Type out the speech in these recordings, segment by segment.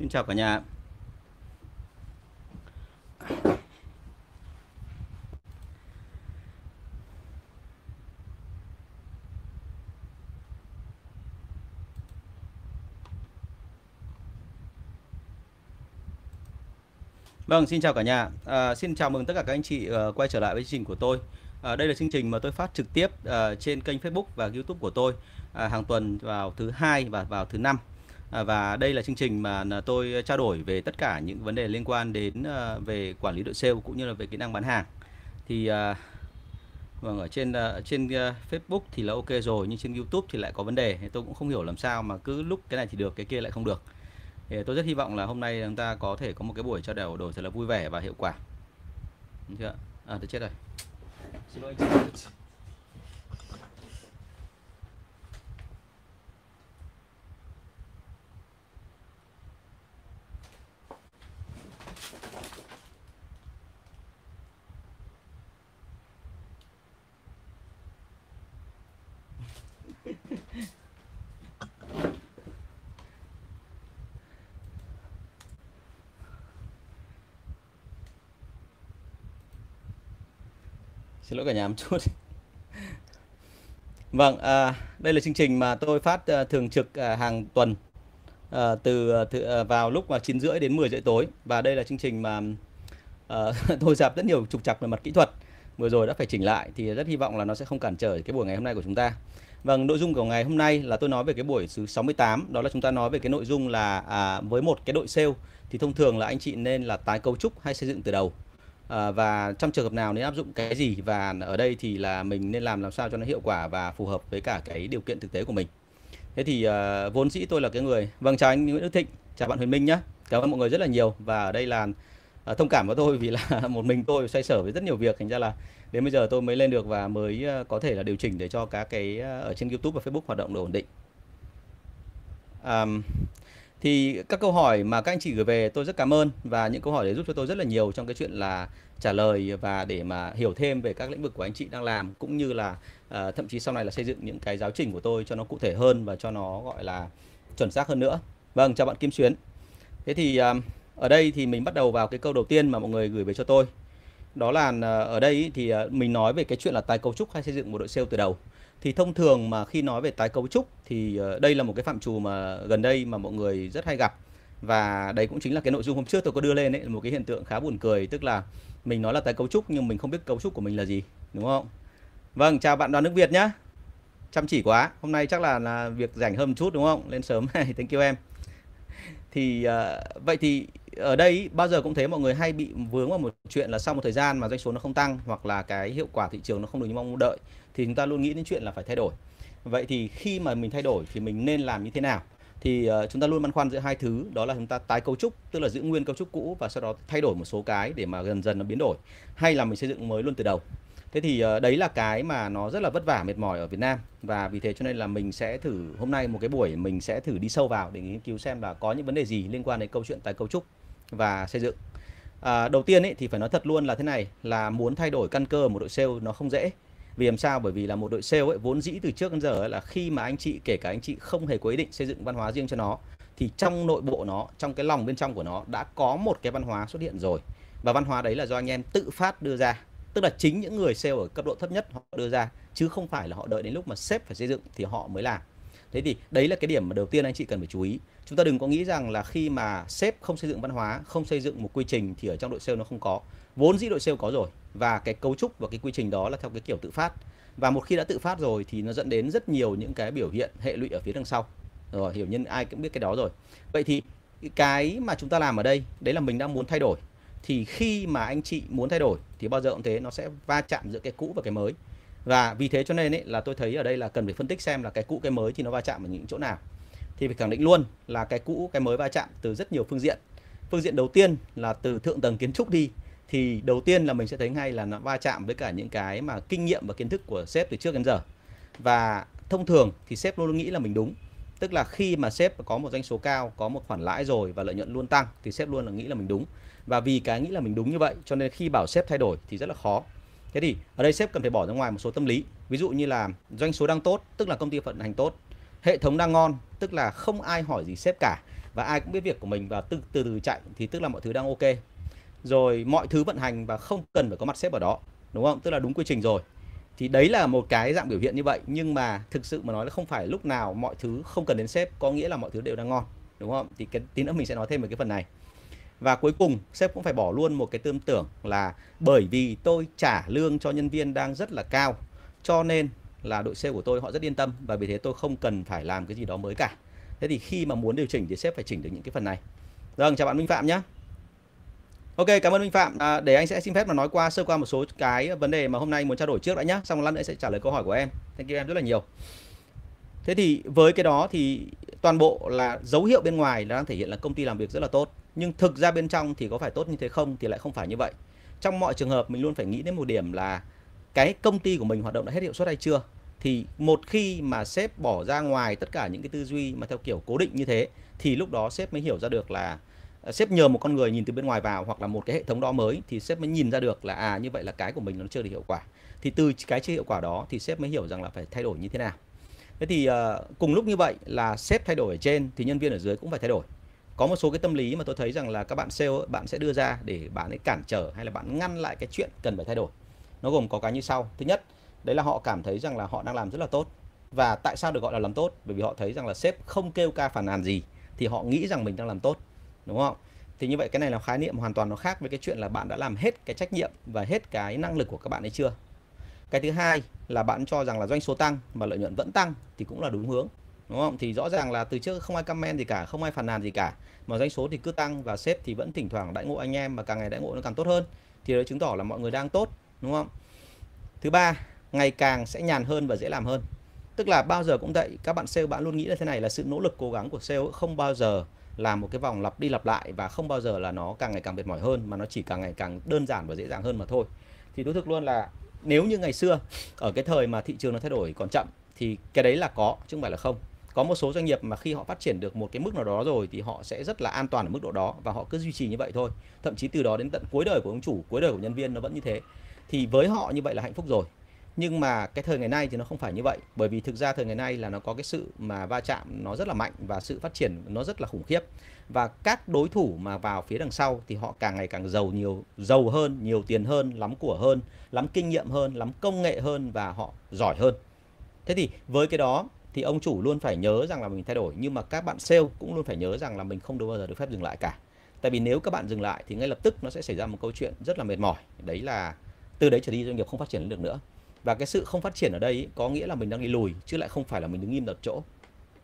Xin chào cả nhà. Vâng, xin chào cả nhà. À, xin chào mừng tất cả các anh chị uh, quay trở lại với chương trình của tôi. À, đây là chương trình mà tôi phát trực tiếp uh, trên kênh Facebook và YouTube của tôi uh, hàng tuần vào thứ hai và vào thứ năm. À, và đây là chương trình mà à, tôi trao đổi về tất cả những vấn đề liên quan đến à, về quản lý đội sale cũng như là về kỹ năng bán hàng. Thì vâng ở trên trên Facebook thì là ok rồi, nhưng trên YouTube thì lại có vấn đề. Tôi cũng không hiểu làm sao mà cứ lúc cái này thì được, cái kia lại không được. Thì tôi rất hy vọng là hôm nay chúng ta có thể có một cái buổi trao đổi đổi thật là vui vẻ và hiệu quả. Đúng chưa? À tôi chết rồi. Xin lỗi anh chị. Xin lỗi cả nhà một chút. Vâng, à, đây là chương trình mà tôi phát à, thường trực à, hàng tuần à, từ, à, từ à, vào lúc mà chín rưỡi đến 10 rưỡi tối và đây là chương trình mà à, tôi gặp rất nhiều trục trặc về mặt kỹ thuật vừa rồi đã phải chỉnh lại thì rất hy vọng là nó sẽ không cản trở cái buổi ngày hôm nay của chúng ta. Vâng, nội dung của ngày hôm nay là tôi nói về cái buổi thứ 68 đó là chúng ta nói về cái nội dung là à, với một cái đội sale thì thông thường là anh chị nên là tái cấu trúc hay xây dựng từ đầu à, và trong trường hợp nào nên áp dụng cái gì? Và ở đây thì là mình nên làm làm sao cho nó hiệu quả và phù hợp với cả cái điều kiện thực tế của mình. Thế thì uh, vốn dĩ tôi là cái người vâng chào anh Nguyễn Đức Thịnh. Chào bạn Huyền Minh nhé cảm ơn mọi người rất là nhiều. Và ở đây là uh, thông cảm với tôi vì là một mình tôi xoay sở với rất nhiều việc. Thành ra là đến bây giờ tôi mới lên được và mới có thể là điều chỉnh để cho các cái ở trên YouTube và Facebook hoạt động được ổn định. Um, thì các câu hỏi mà các anh chị gửi về tôi rất cảm ơn và những câu hỏi đấy giúp cho tôi rất là nhiều trong cái chuyện là trả lời và để mà hiểu thêm về các lĩnh vực của anh chị đang làm cũng như là uh, thậm chí sau này là xây dựng những cái giáo trình của tôi cho nó cụ thể hơn và cho nó gọi là chuẩn xác hơn nữa. Vâng, chào bạn Kim Xuyến. Thế thì uh, ở đây thì mình bắt đầu vào cái câu đầu tiên mà mọi người gửi về cho tôi. Đó là uh, ở đây thì uh, mình nói về cái chuyện là tái cấu trúc hay xây dựng một đội sale từ đầu thì thông thường mà khi nói về tái cấu trúc thì ờ, đây là một cái phạm trù mà gần đây mà mọi người rất hay gặp. Và đây cũng chính là cái nội dung hôm trước tôi có đưa lên ấy một cái hiện tượng khá buồn cười tức là mình nói là tái cấu trúc nhưng mình không biết cấu trúc của mình là gì đúng không? Vâng chào bạn đoàn nước việt nhá. Chăm chỉ quá hôm nay chắc là là việc rảnh hơn một chút đúng không? Lên sớm này thank you em. Thì uh, vậy thì ở đây bao giờ cũng thấy mọi người hay bị vướng vào một chuyện là sau một thời gian mà doanh số nó không tăng hoặc là cái hiệu quả thị trường nó không được như mong đợi thì chúng ta luôn nghĩ đến chuyện là phải thay đổi. Vậy thì khi mà mình thay đổi thì mình nên làm như thế nào? Thì uh, chúng ta luôn băn khoăn giữa hai thứ đó là chúng ta tái cấu trúc tức là giữ nguyên cấu trúc cũ và sau đó thay đổi một số cái để mà dần dần nó biến đổi hay là mình xây dựng mới luôn từ đầu. Thế thì uh, đấy là cái mà nó rất là vất vả mệt mỏi ở Việt Nam. Và vì thế cho nên là mình sẽ thử hôm nay một cái buổi mình sẽ thử đi sâu vào để nghiên cứu xem là có những vấn đề gì liên quan đến câu chuyện tái cấu trúc và xây dựng. À, đầu tiên ấy thì phải nói thật luôn là thế này là muốn thay đổi căn cơ một đội sale nó không dễ vì làm sao? Bởi vì là một đội sale ấy, vốn dĩ từ trước đến giờ là khi mà anh chị, kể cả anh chị không hề có ý định xây dựng văn hóa riêng cho nó, thì trong nội bộ nó, trong cái lòng bên trong của nó đã có một cái văn hóa xuất hiện rồi. Và văn hóa đấy là do anh em tự phát đưa ra. Tức là chính những người sale ở cấp độ thấp nhất họ đưa ra, chứ không phải là họ đợi đến lúc mà sếp phải xây dựng thì họ mới làm. Thế thì đấy là cái điểm mà đầu tiên anh chị cần phải chú ý. Chúng ta đừng có nghĩ rằng là khi mà sếp không xây dựng văn hóa, không xây dựng một quy trình thì ở trong đội sale nó không có. Vốn dĩ đội sale có rồi và cái cấu trúc và cái quy trình đó là theo cái kiểu tự phát. Và một khi đã tự phát rồi thì nó dẫn đến rất nhiều những cái biểu hiện hệ lụy ở phía đằng sau. Rồi hiểu nhân ai cũng biết cái đó rồi. Vậy thì cái mà chúng ta làm ở đây đấy là mình đang muốn thay đổi. Thì khi mà anh chị muốn thay đổi thì bao giờ cũng thế nó sẽ va chạm giữa cái cũ và cái mới. Và vì thế cho nên ấy, là tôi thấy ở đây là cần phải phân tích xem là cái cũ cái mới thì nó va chạm ở những chỗ nào. Thì phải khẳng định luôn là cái cũ cái mới va chạm từ rất nhiều phương diện. Phương diện đầu tiên là từ thượng tầng kiến trúc đi thì đầu tiên là mình sẽ thấy ngay là nó va chạm với cả những cái mà kinh nghiệm và kiến thức của sếp từ trước đến giờ. Và thông thường thì sếp luôn nghĩ là mình đúng. Tức là khi mà sếp có một doanh số cao, có một khoản lãi rồi và lợi nhuận luôn tăng thì sếp luôn là nghĩ là mình đúng. Và vì cái nghĩ là mình đúng như vậy, cho nên khi bảo sếp thay đổi thì rất là khó. Thế thì ở đây sếp cần phải bỏ ra ngoài một số tâm lý. Ví dụ như là doanh số đang tốt, tức là công ty vận hành tốt. Hệ thống đang ngon, tức là không ai hỏi gì sếp cả. Và ai cũng biết việc của mình và từ từ từ chạy thì tức là mọi thứ đang ok rồi mọi thứ vận hành và không cần phải có mặt sếp ở đó, đúng không? Tức là đúng quy trình rồi. Thì đấy là một cái dạng biểu hiện như vậy, nhưng mà thực sự mà nói là không phải lúc nào mọi thứ không cần đến sếp, có nghĩa là mọi thứ đều đang ngon, đúng không? Thì cái tí nữa mình sẽ nói thêm về cái phần này. Và cuối cùng, sếp cũng phải bỏ luôn một cái tư tưởng là bởi vì tôi trả lương cho nhân viên đang rất là cao, cho nên là đội sale của tôi họ rất yên tâm và vì thế tôi không cần phải làm cái gì đó mới cả. Thế thì khi mà muốn điều chỉnh thì sếp phải chỉnh được những cái phần này. Vâng chào bạn Minh Phạm nhé Ok cảm ơn Minh Phạm. À, để anh sẽ xin phép mà nói qua sơ qua một số cái vấn đề mà hôm nay muốn trao đổi trước đã nhé xong lát nữa sẽ trả lời câu hỏi của em. Thank you em rất là nhiều. Thế thì với cái đó thì toàn bộ là dấu hiệu bên ngoài là đang thể hiện là công ty làm việc rất là tốt. Nhưng thực ra bên trong thì có phải tốt như thế không thì lại không phải như vậy. Trong mọi trường hợp mình luôn phải nghĩ đến một điểm là cái công ty của mình hoạt động đã hết hiệu suất hay chưa? Thì một khi mà sếp bỏ ra ngoài tất cả những cái tư duy mà theo kiểu cố định như thế thì lúc đó sếp mới hiểu ra được là Ờ, sếp nhờ một con người nhìn từ bên ngoài vào hoặc là một cái hệ thống đó mới thì sếp mới nhìn ra được là à như vậy là cái của mình nó chưa được hiệu quả. Thì từ cái chưa hiệu quả đó thì sếp mới hiểu rằng là phải thay đổi như thế nào. Thế thì uh, cùng lúc như vậy là sếp thay đổi ở trên thì nhân viên ở dưới cũng phải thay đổi. Có một số cái tâm lý mà tôi thấy rằng là các bạn sale bạn sẽ đưa ra để bạn ấy cản trở hay là bạn ngăn lại cái chuyện cần phải thay đổi. Nó gồm có cái như sau. Thứ nhất đấy là họ cảm thấy rằng là họ đang làm rất là tốt. Và tại sao được gọi là làm tốt? Bởi vì họ thấy rằng là sếp không kêu ca phản nàn gì thì họ nghĩ rằng mình đang làm tốt đúng không? Thì như vậy cái này là khái niệm hoàn toàn nó khác với cái chuyện là bạn đã làm hết cái trách nhiệm và hết cái năng lực của các bạn ấy chưa? Cái thứ hai là bạn cho rằng là doanh số tăng mà lợi nhuận vẫn tăng thì cũng là đúng hướng, đúng không? Thì rõ ràng là từ trước không ai comment gì cả, không ai phàn nàn gì cả, mà doanh số thì cứ tăng và sếp thì vẫn thỉnh thoảng đãi ngộ anh em mà càng ngày đãi ngộ nó càng tốt hơn. Thì đó chứng tỏ là mọi người đang tốt, đúng không? Thứ ba, ngày càng sẽ nhàn hơn và dễ làm hơn. Tức là bao giờ cũng vậy, các bạn sale bạn luôn nghĩ là thế này là sự nỗ lực cố gắng của sale không bao giờ là một cái vòng lặp đi lặp lại và không bao giờ là nó càng ngày càng mệt mỏi hơn, mà nó chỉ càng ngày càng đơn giản và dễ dàng hơn mà thôi. Thì thú thực luôn là nếu như ngày xưa, ở cái thời mà thị trường nó thay đổi còn chậm, thì cái đấy là có, chứ không phải là không. Có một số doanh nghiệp mà khi họ phát triển được một cái mức nào đó rồi thì họ sẽ rất là an toàn ở mức độ đó và họ cứ duy trì như vậy thôi. Thậm chí từ đó đến tận cuối đời của ông chủ, cuối đời của nhân viên nó vẫn như thế. Thì với họ như vậy là hạnh phúc rồi nhưng mà cái thời ngày nay thì nó không phải như vậy. Bởi vì thực ra thời ngày nay là nó có cái sự mà va chạm nó rất là mạnh và sự phát triển nó rất là khủng khiếp. Và các đối thủ mà vào phía đằng sau thì họ càng ngày càng giàu nhiều, giàu hơn, nhiều tiền hơn, lắm của hơn, lắm kinh nghiệm hơn, lắm công nghệ hơn và họ giỏi hơn. Thế thì với cái đó thì ông chủ luôn phải nhớ rằng là mình thay đổi. Nhưng mà các bạn sale cũng luôn phải nhớ rằng là mình không bao giờ được phép dừng lại cả. Tại vì nếu các bạn dừng lại thì ngay lập tức nó sẽ xảy ra một câu chuyện rất là mệt mỏi. Đấy là từ đấy trở đi doanh nghiệp không phát triển được nữa và cái sự không phát triển ở đây có nghĩa là mình đang đi lùi chứ lại không phải là mình đứng im ở chỗ.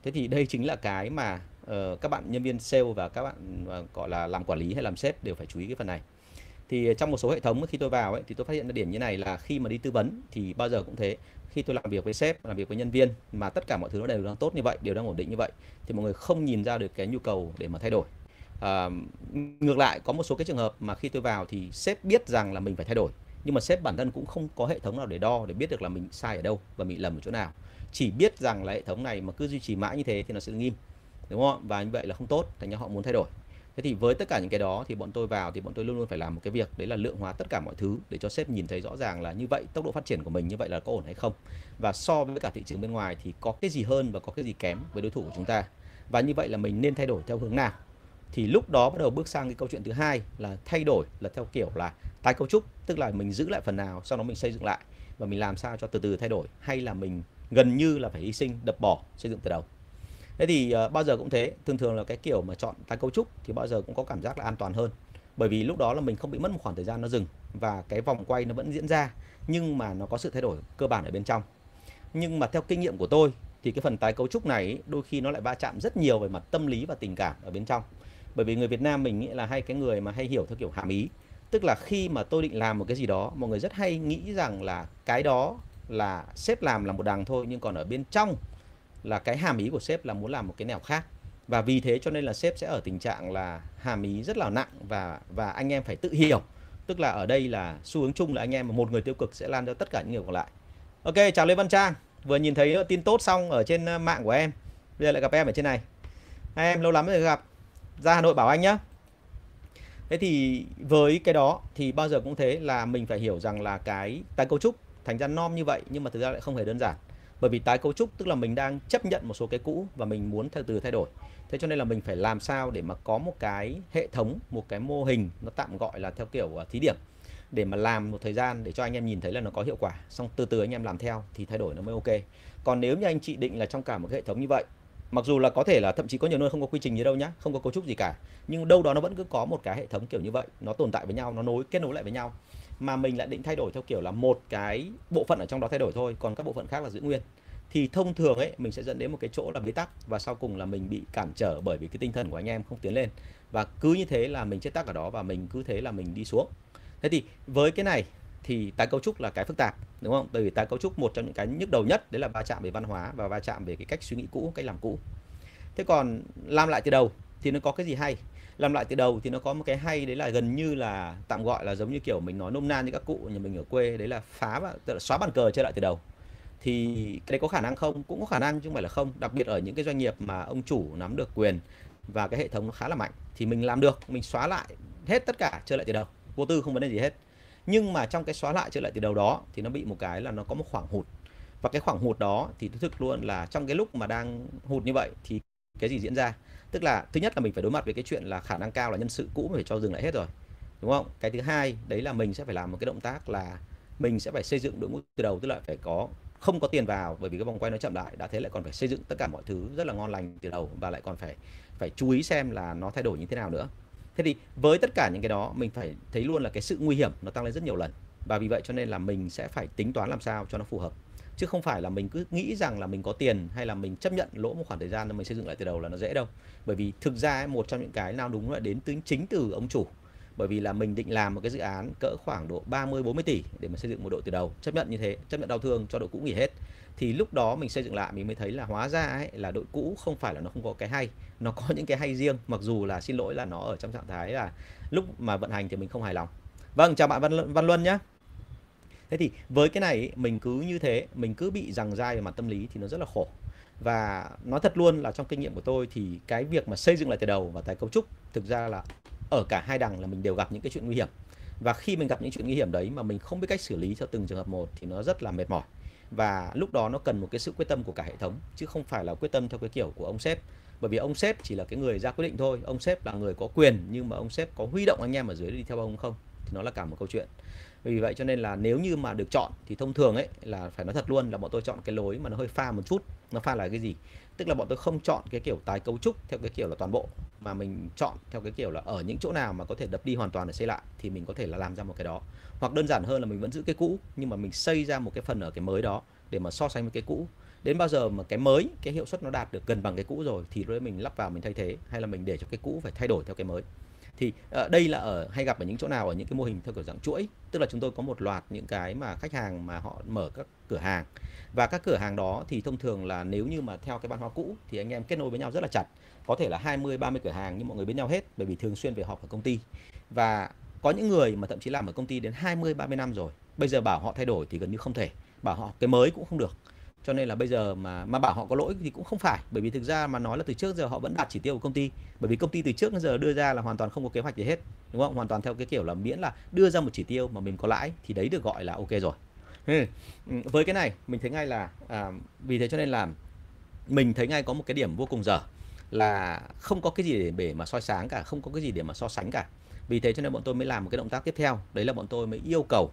Thế thì đây chính là cái mà uh, các bạn nhân viên sale và các bạn uh, gọi là làm quản lý hay làm sếp đều phải chú ý cái phần này. Thì trong một số hệ thống khi tôi vào ấy, thì tôi phát hiện ra điểm như này là khi mà đi tư vấn thì bao giờ cũng thế. Khi tôi làm việc với sếp làm việc với nhân viên mà tất cả mọi thứ nó đều đang tốt như vậy đều đang ổn định như vậy thì mọi người không nhìn ra được cái nhu cầu để mà thay đổi. À, ngược lại có một số cái trường hợp mà khi tôi vào thì sếp biết rằng là mình phải thay đổi nhưng mà sếp bản thân cũng không có hệ thống nào để đo, để biết được là mình sai ở đâu và mình lầm ở chỗ nào. Chỉ biết rằng là hệ thống này mà cứ duy trì mãi như thế thì nó sẽ nghiêm, đúng không và như vậy là không tốt, thành ra họ muốn thay đổi. Thế thì với tất cả những cái đó thì bọn tôi vào thì bọn tôi luôn luôn phải làm một cái việc, đấy là lượng hóa tất cả mọi thứ để cho sếp nhìn thấy rõ ràng là như vậy, tốc độ phát triển của mình như vậy là có ổn hay không. Và so với cả thị trường bên ngoài thì có cái gì hơn và có cái gì kém với đối thủ của chúng ta. Và như vậy là mình nên thay đổi theo hướng nào? Thì lúc đó bắt đầu bước sang cái câu chuyện thứ hai là thay đổi là theo kiểu là tái cấu trúc tức là mình giữ lại phần nào sau đó mình xây dựng lại. Và mình làm sao cho từ từ thay đổi hay là mình gần như là phải hy sinh đập bỏ xây dựng từ đầu. Thế thì uh, bao giờ cũng thế thường thường là cái kiểu mà chọn tái cấu trúc thì bao giờ cũng có cảm giác là an toàn hơn. Bởi vì lúc đó là mình không bị mất một khoảng thời gian nó dừng và cái vòng quay nó vẫn diễn ra nhưng mà nó có sự thay đổi cơ bản ở bên trong. Nhưng mà theo kinh nghiệm của tôi thì cái phần tái cấu trúc này đôi khi nó lại va chạm rất nhiều về mặt tâm lý và tình cảm ở bên trong bởi vì người Việt Nam mình là hay cái người mà hay hiểu theo kiểu hàm ý. Tức là khi mà tôi định làm một cái gì đó, mọi người rất hay nghĩ rằng là cái đó là sếp làm là một đằng thôi, nhưng còn ở bên trong là cái hàm ý của sếp là muốn làm một cái nẻo khác. Và vì thế cho nên là sếp sẽ ở tình trạng là hàm ý rất là nặng và và anh em phải tự hiểu. Tức là ở đây là xu hướng chung là anh em, một người tiêu cực sẽ lan cho tất cả những người còn lại. Ok, chào lê văn trang. Vừa nhìn thấy tin tốt xong ở trên ờ, mạng của em. Bây giờ lại gặp em ở trên này. Hai em lâu lắm rồi gặp ra hà nội bảo anh nhá. Thế thì với cái đó thì bao giờ cũng thế là mình phải hiểu rằng là cái tái cấu trúc thành ra non như vậy nhưng mà thực ra lại không hề đơn giản. Bởi vì tái cấu trúc tức là mình đang chấp nhận một số cái cũ và mình muốn theo từ thay đổi. Thế cho nên là mình phải làm sao để mà có một cái hệ thống, một cái mô hình nó tạm gọi là theo kiểu à, thí điểm. Để mà làm một thời gian để cho anh em nhìn thấy là nó có hiệu quả. Xong từ từ anh em làm theo thì thay đổi nó mới ok. Còn nếu như anh chị định là trong cả một cái hệ thống như vậy mặc dù là có thể là thậm chí có nhiều nơi không có quy trình gì đâu nhá, không có cấu trúc gì cả, nhưng đâu đó nó vẫn cứ có một cái hệ thống kiểu như vậy, nó tồn tại với nhau, nó nối, kết nối lại với nhau. Mà mình lại định thay đổi theo kiểu là một cái bộ phận ở trong đó thay đổi thôi, còn các bộ phận khác là giữ nguyên. Thì thông thường ấy, mình sẽ dẫn đến một cái chỗ là bế tắc, và sau cùng là mình bị cản trở bởi vì cái tinh thần của anh em không tiến lên. Và cứ như thế là mình chết tắc ở đó và mình cứ thế là mình đi xuống. Thế thì với cái này thì tái cấu trúc là cái phức tạp, đúng không? Bởi vì tái cấu trúc một trong những cái nhức đầu nhất, đấy là va chạm về văn hóa và va chạm về cái cách suy nghĩ cũ, cách làm cũ. Thế còn làm lại từ đầu thì nó có cái gì hay? Làm lại từ đầu thì nó có một cái hay, đấy là gần như là tạm gọi là giống như kiểu mình nói nôm na như các cụ, nhà mình ở quê, đấy là phá và tức là xóa bàn cờ chơi lại từ đầu. Thì cái đấy có khả năng không? Cũng có khả năng chứ không phải là không. Đặc biệt ở những cái doanh nghiệp mà ông chủ nắm được quyền và cái hệ thống nó khá là mạnh thì mình làm được, mình xóa lại hết tất cả, chơi lại từ đầu. Vô tư không vấn đề gì hết nhưng mà trong cái xóa lại trở lại từ đầu đó thì nó bị một cái là nó có một khoảng hụt. Và cái khoảng hụt đó thì thực luôn là trong cái lúc mà đang hụt như vậy thì cái gì diễn ra? Tức là thứ nhất là mình phải đối mặt với cái chuyện là khả năng cao là nhân sự cũ phải cho dừng lại hết rồi, đúng không? Cái thứ hai, đấy là mình sẽ phải làm một cái động tác là mình sẽ phải xây dựng đội ngũ từ đầu, tức là phải có, không có tiền vào bởi vì cái vòng quay nó chậm lại, đã thế lại còn phải xây dựng tất cả mọi thứ rất là ngon lành từ đầu và lại còn phải phải chú ý xem là nó thay đổi như thế nào nữa thế thì với tất cả những cái đó, mình phải thấy luôn là cái sự nguy hiểm nó tăng lên rất nhiều lần. Và vì vậy cho nên là mình sẽ phải tính toán làm sao cho nó phù hợp. Chứ không phải là mình cứ nghĩ rằng là mình có tiền hay là mình chấp nhận lỗ một khoảng thời gian rồi mình xây dựng lại từ đầu là nó dễ đâu. Bởi vì thực ra một trong những cái nào đúng là đến từ chính từ ông chủ bởi vì là mình định làm một cái dự án cỡ khoảng độ 30 40 tỷ để mà xây dựng một đội từ đầu chấp nhận như thế chấp nhận đau thương cho đội cũ nghỉ hết. Thì lúc đó mình xây dựng lại mình mới thấy là hóa ra ấy, là đội cũ không phải là nó không có cái hay nó có những cái hay riêng mặc dù là xin lỗi là nó ở trong trạng thái là lúc mà vận hành thì mình không hài lòng. Vâng chào bạn Văn, Văn Luân nhé thế thì với cái này mình cứ như thế mình cứ bị rằng dai về mặt tâm lý thì nó rất là khổ. Và nói thật luôn là trong kinh nghiệm của tôi thì cái việc mà xây dựng lại từ đầu và tái cấu trúc thực ra là ở cả hai đằng là mình đều gặp những cái chuyện nguy hiểm. Và khi mình gặp những chuyện nguy hiểm đấy mà mình không biết cách xử lý cho từng trường hợp một thì nó rất là mệt mỏi. Và lúc đó nó cần một cái sự quyết tâm của cả hệ thống, chứ không phải là quyết tâm theo cái kiểu của ông sếp. Bởi vì ông sếp chỉ là cái người ra quyết định thôi. Ông sếp là người có quyền nhưng mà ông sếp có huy động anh em ở dưới đi theo ông không? Thì nó là cả một câu chuyện. Vì vậy cho nên là nếu như mà được chọn thì thông thường ấy là phải nói thật luôn là bọn tôi chọn cái lối mà nó hơi pha một chút, nó pha là cái gì? Tức là bọn tôi không chọn cái kiểu tái cấu trúc theo cái kiểu là toàn bộ, mà mình chọn theo cái kiểu là ở những chỗ nào mà có thể đập đi hoàn toàn để xây lại thì mình có thể là làm ra một cái đó. Hoặc đơn giản hơn là mình vẫn giữ cái cũ, nhưng mà mình xây ra một cái phần ở cái mới đó để mà so sánh với cái cũ. Đến bao giờ mà cái mới, cái hiệu suất nó đạt được gần bằng cái cũ rồi thì lúc mình lắp vào mình thay thế, hay là mình để cho cái cũ phải thay đổi theo cái mới thì uh, đây là ở hay gặp ở những chỗ nào ở những cái mô hình theo kiểu dạng chuỗi? Tức là chúng tôi có một loạt những cái mà khách hàng mà họ mở các cửa hàng. Và các cửa hàng đó thì thông thường là nếu như mà theo cái văn hóa cũ thì anh em kết nối với nhau rất là chặt. Có thể là 20 30 cửa hàng nhưng mọi người bên nhau hết bởi vì thường xuyên về họp ở công ty. Và có những người mà thậm chí làm ở công ty đến 20 30 năm rồi bây giờ bảo họ thay đổi thì gần như không thể. Bảo họ cái mới cũng không được cho nên là bây giờ mà mà bảo họ có lỗi thì cũng không phải. Bởi vì thực ra mà nói là từ trước giờ họ vẫn đạt chỉ tiêu của công ty. Bởi vì công ty từ trước đến giờ đưa ra là hoàn toàn không có kế hoạch gì hết đúng không? Hoàn toàn theo cái kiểu là miễn là đưa ra một chỉ tiêu mà mình có lãi thì đấy được gọi là ok rồi. Ừ, với cái này mình thấy ngay là à, vì thế cho nên là mình thấy ngay có một cái điểm vô cùng dở là không có cái gì để, để mà soi sáng cả không có cái gì để mà so sánh cả. Vì thế cho nên bọn tôi mới làm một cái động tác tiếp theo. Đấy là bọn tôi mới yêu cầu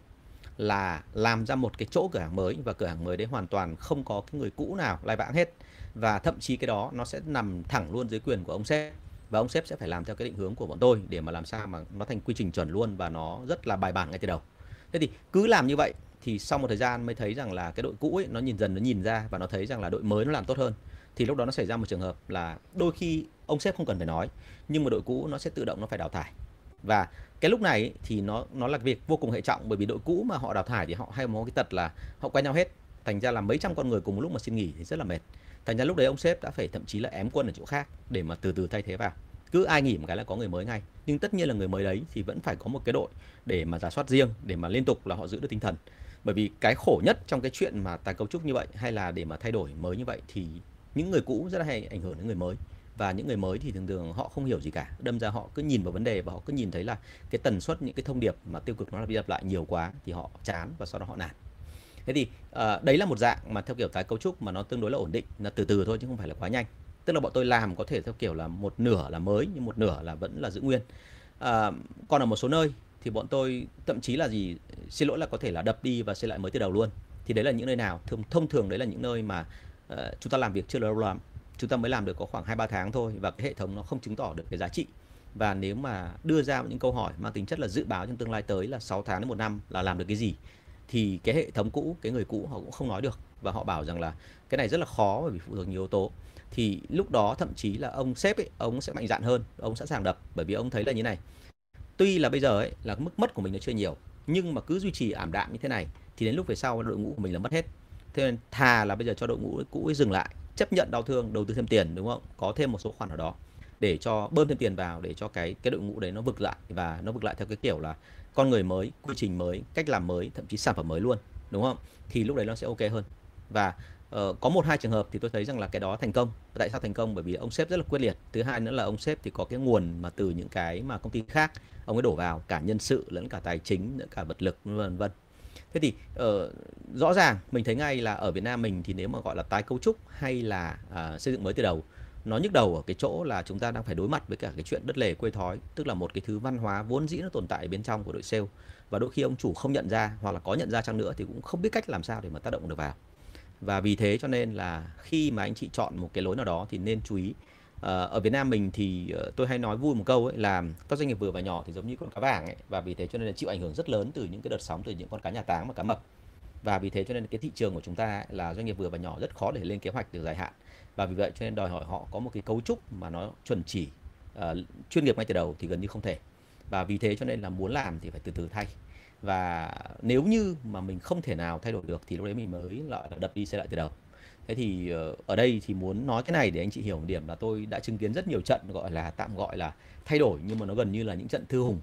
là làm ra một cái chỗ cửa hàng mới và cửa hàng mới đấy hoàn toàn không có cái người cũ nào lai vãng hết. Và thậm chí cái đó nó sẽ nằm thẳng luôn dưới quyền của ông sếp. Và ông sếp sẽ phải làm theo cái định hướng của bọn tôi để mà làm sao mà nó thành quy trình chuẩn luôn và nó rất là bài bản ngay từ đầu. Thế thì cứ làm như vậy thì sau một thời gian mới thấy rằng là cái đội cũ ấy nó nhìn dần nó nhìn ra và nó thấy rằng là đội mới nó làm tốt hơn. Thì lúc đó nó xảy ra một trường hợp là đôi khi ông sếp không cần phải nói, nhưng mà đội cũ nó sẽ tự động nó phải đào thải. Và cái lúc này thì nó nó là việc vô cùng hệ trọng bởi vì đội cũ mà họ đào thải thì họ hay có cái tật là họ quen nhau hết. Thành ra là mấy trăm con người cùng một lúc mà xin nghỉ thì rất là mệt. Thành ra lúc đấy ông sếp đã phải thậm chí là ém quân ở chỗ khác để mà từ từ thay thế vào. Cứ ai nghỉ một cái là có người mới ngay. Nhưng tất nhiên là người mới đấy thì vẫn phải có một cái đội để mà giả soát riêng, để mà liên tục là họ giữ được tinh thần. Bởi vì cái khổ nhất trong cái chuyện mà tái cấu trúc như vậy hay là để mà thay đổi mới như vậy thì những người cũ rất là hay ảnh hưởng đến người mới và những người mới thì thường thường họ không hiểu gì cả. Đâm ra họ cứ nhìn vào vấn đề và họ cứ nhìn thấy là cái tần suất những cái thông điệp mà tiêu cực nó lặp đi lặp lại nhiều quá thì họ chán và sau đó họ nản. Thế thì uh, đấy là một dạng mà theo kiểu tái cấu trúc mà nó tương đối là ổn định là từ từ thôi chứ không phải là quá nhanh. Tức là bọn tôi làm có thể theo kiểu là một nửa là mới nhưng một nửa là vẫn là giữ nguyên. À, còn ở một số nơi thì bọn tôi thậm chí là gì xin lỗi là có thể là đập đi và xây lại mới từ đầu luôn. Thì đấy là những nơi nào? Thông thông thường đấy là những nơi mà uh, chúng ta làm việc chưa lâu lắm chúng ta mới làm được có khoảng hai, ba tháng thôi và cái hệ thống nó không chứng tỏ được cái giá trị. Và nếu mà đưa ra những câu hỏi mang tính chất là dự báo trong tương lai tới là 6 tháng đến một năm là làm được cái gì, thì cái hệ thống cũ, cái người cũ họ cũng không nói được. Và họ bảo rằng là cái này rất là khó bởi vì phụ thuộc nhiều yếu tố. Thì lúc đó thậm chí là ông sếp ấy, ông sẽ mạnh dạn hơn, ông sẵn sàng đập bởi vì ông thấy là như này. Tuy là bây giờ ấy là mức mất của mình nó chưa nhiều, nhưng mà cứ duy trì ảm đạm như thế này thì đến lúc về sau đội ngũ của mình là mất hết. Thế nên thà là bây giờ cho đội ngũ cũ ấy dừng lại chấp nhận đau thương đầu tư thêm tiền đúng không? Có thêm một số khoản ở đó để cho bơm thêm tiền vào để cho cái cái đội ngũ đấy nó vực lại và nó vực lại theo cái kiểu là con người mới quy trình mới cách làm mới thậm chí sản phẩm mới luôn đúng không? Thì lúc đấy nó sẽ ok hơn. Và uh, có một hai trường hợp thì tôi thấy rằng là cái đó thành công. Tại sao thành công? Bởi vì ông sếp rất là quyết liệt. Thứ hai nữa là ông sếp thì có cái nguồn mà từ những cái mà công ty khác ông ấy đổ vào cả nhân sự lẫn cả tài chính lẫn cả vật lực vân vân thế thì uh, rõ ràng mình thấy ngay là ở Việt Nam mình thì nếu mà gọi là tái cấu trúc hay là uh, xây dựng mới từ đầu nó nhức đầu ở cái chỗ là chúng ta đang phải đối mặt với cả cái chuyện đất lề quê thói tức là một cái thứ văn hóa vốn dĩ nó tồn tại bên trong của đội sale. Và đôi khi ông chủ không nhận ra hoặc là có nhận ra chăng nữa thì cũng không biết cách làm sao để mà tác động được vào. Và vì thế cho nên là khi mà anh chị chọn một cái lối nào đó thì nên chú ý Ờ, ở Việt Nam mình thì ờ, tôi hay nói vui một câu ấy là các doanh nghiệp vừa và nhỏ thì giống như con cá vàng ấy và vì thế cho nên là chịu ảnh hưởng rất lớn từ những cái đợt sóng từ những con cá nhà táng và cá mập. Và vì thế cho nên cái thị trường của chúng ta là doanh nghiệp vừa và nhỏ rất khó để lên kế hoạch từ dài hạn. Và vì vậy cho nên đòi hỏi họ có một cái cấu trúc mà nó chuẩn chỉ uh, chuyên nghiệp ngay từ đầu thì gần như không thể. Và vì thế cho nên là muốn làm thì phải từ từ thay. Và nếu như mà mình không thể nào thay đổi được thì lúc đấy mình mới lại là đập đi xây lại từ đầu thế thì ờ, ở đây thì muốn nói cái này để anh chị hiểu một điểm là tôi đã chứng kiến rất nhiều trận gọi là tạm gọi là thay đổi nhưng mà nó gần như là những trận thư hùng.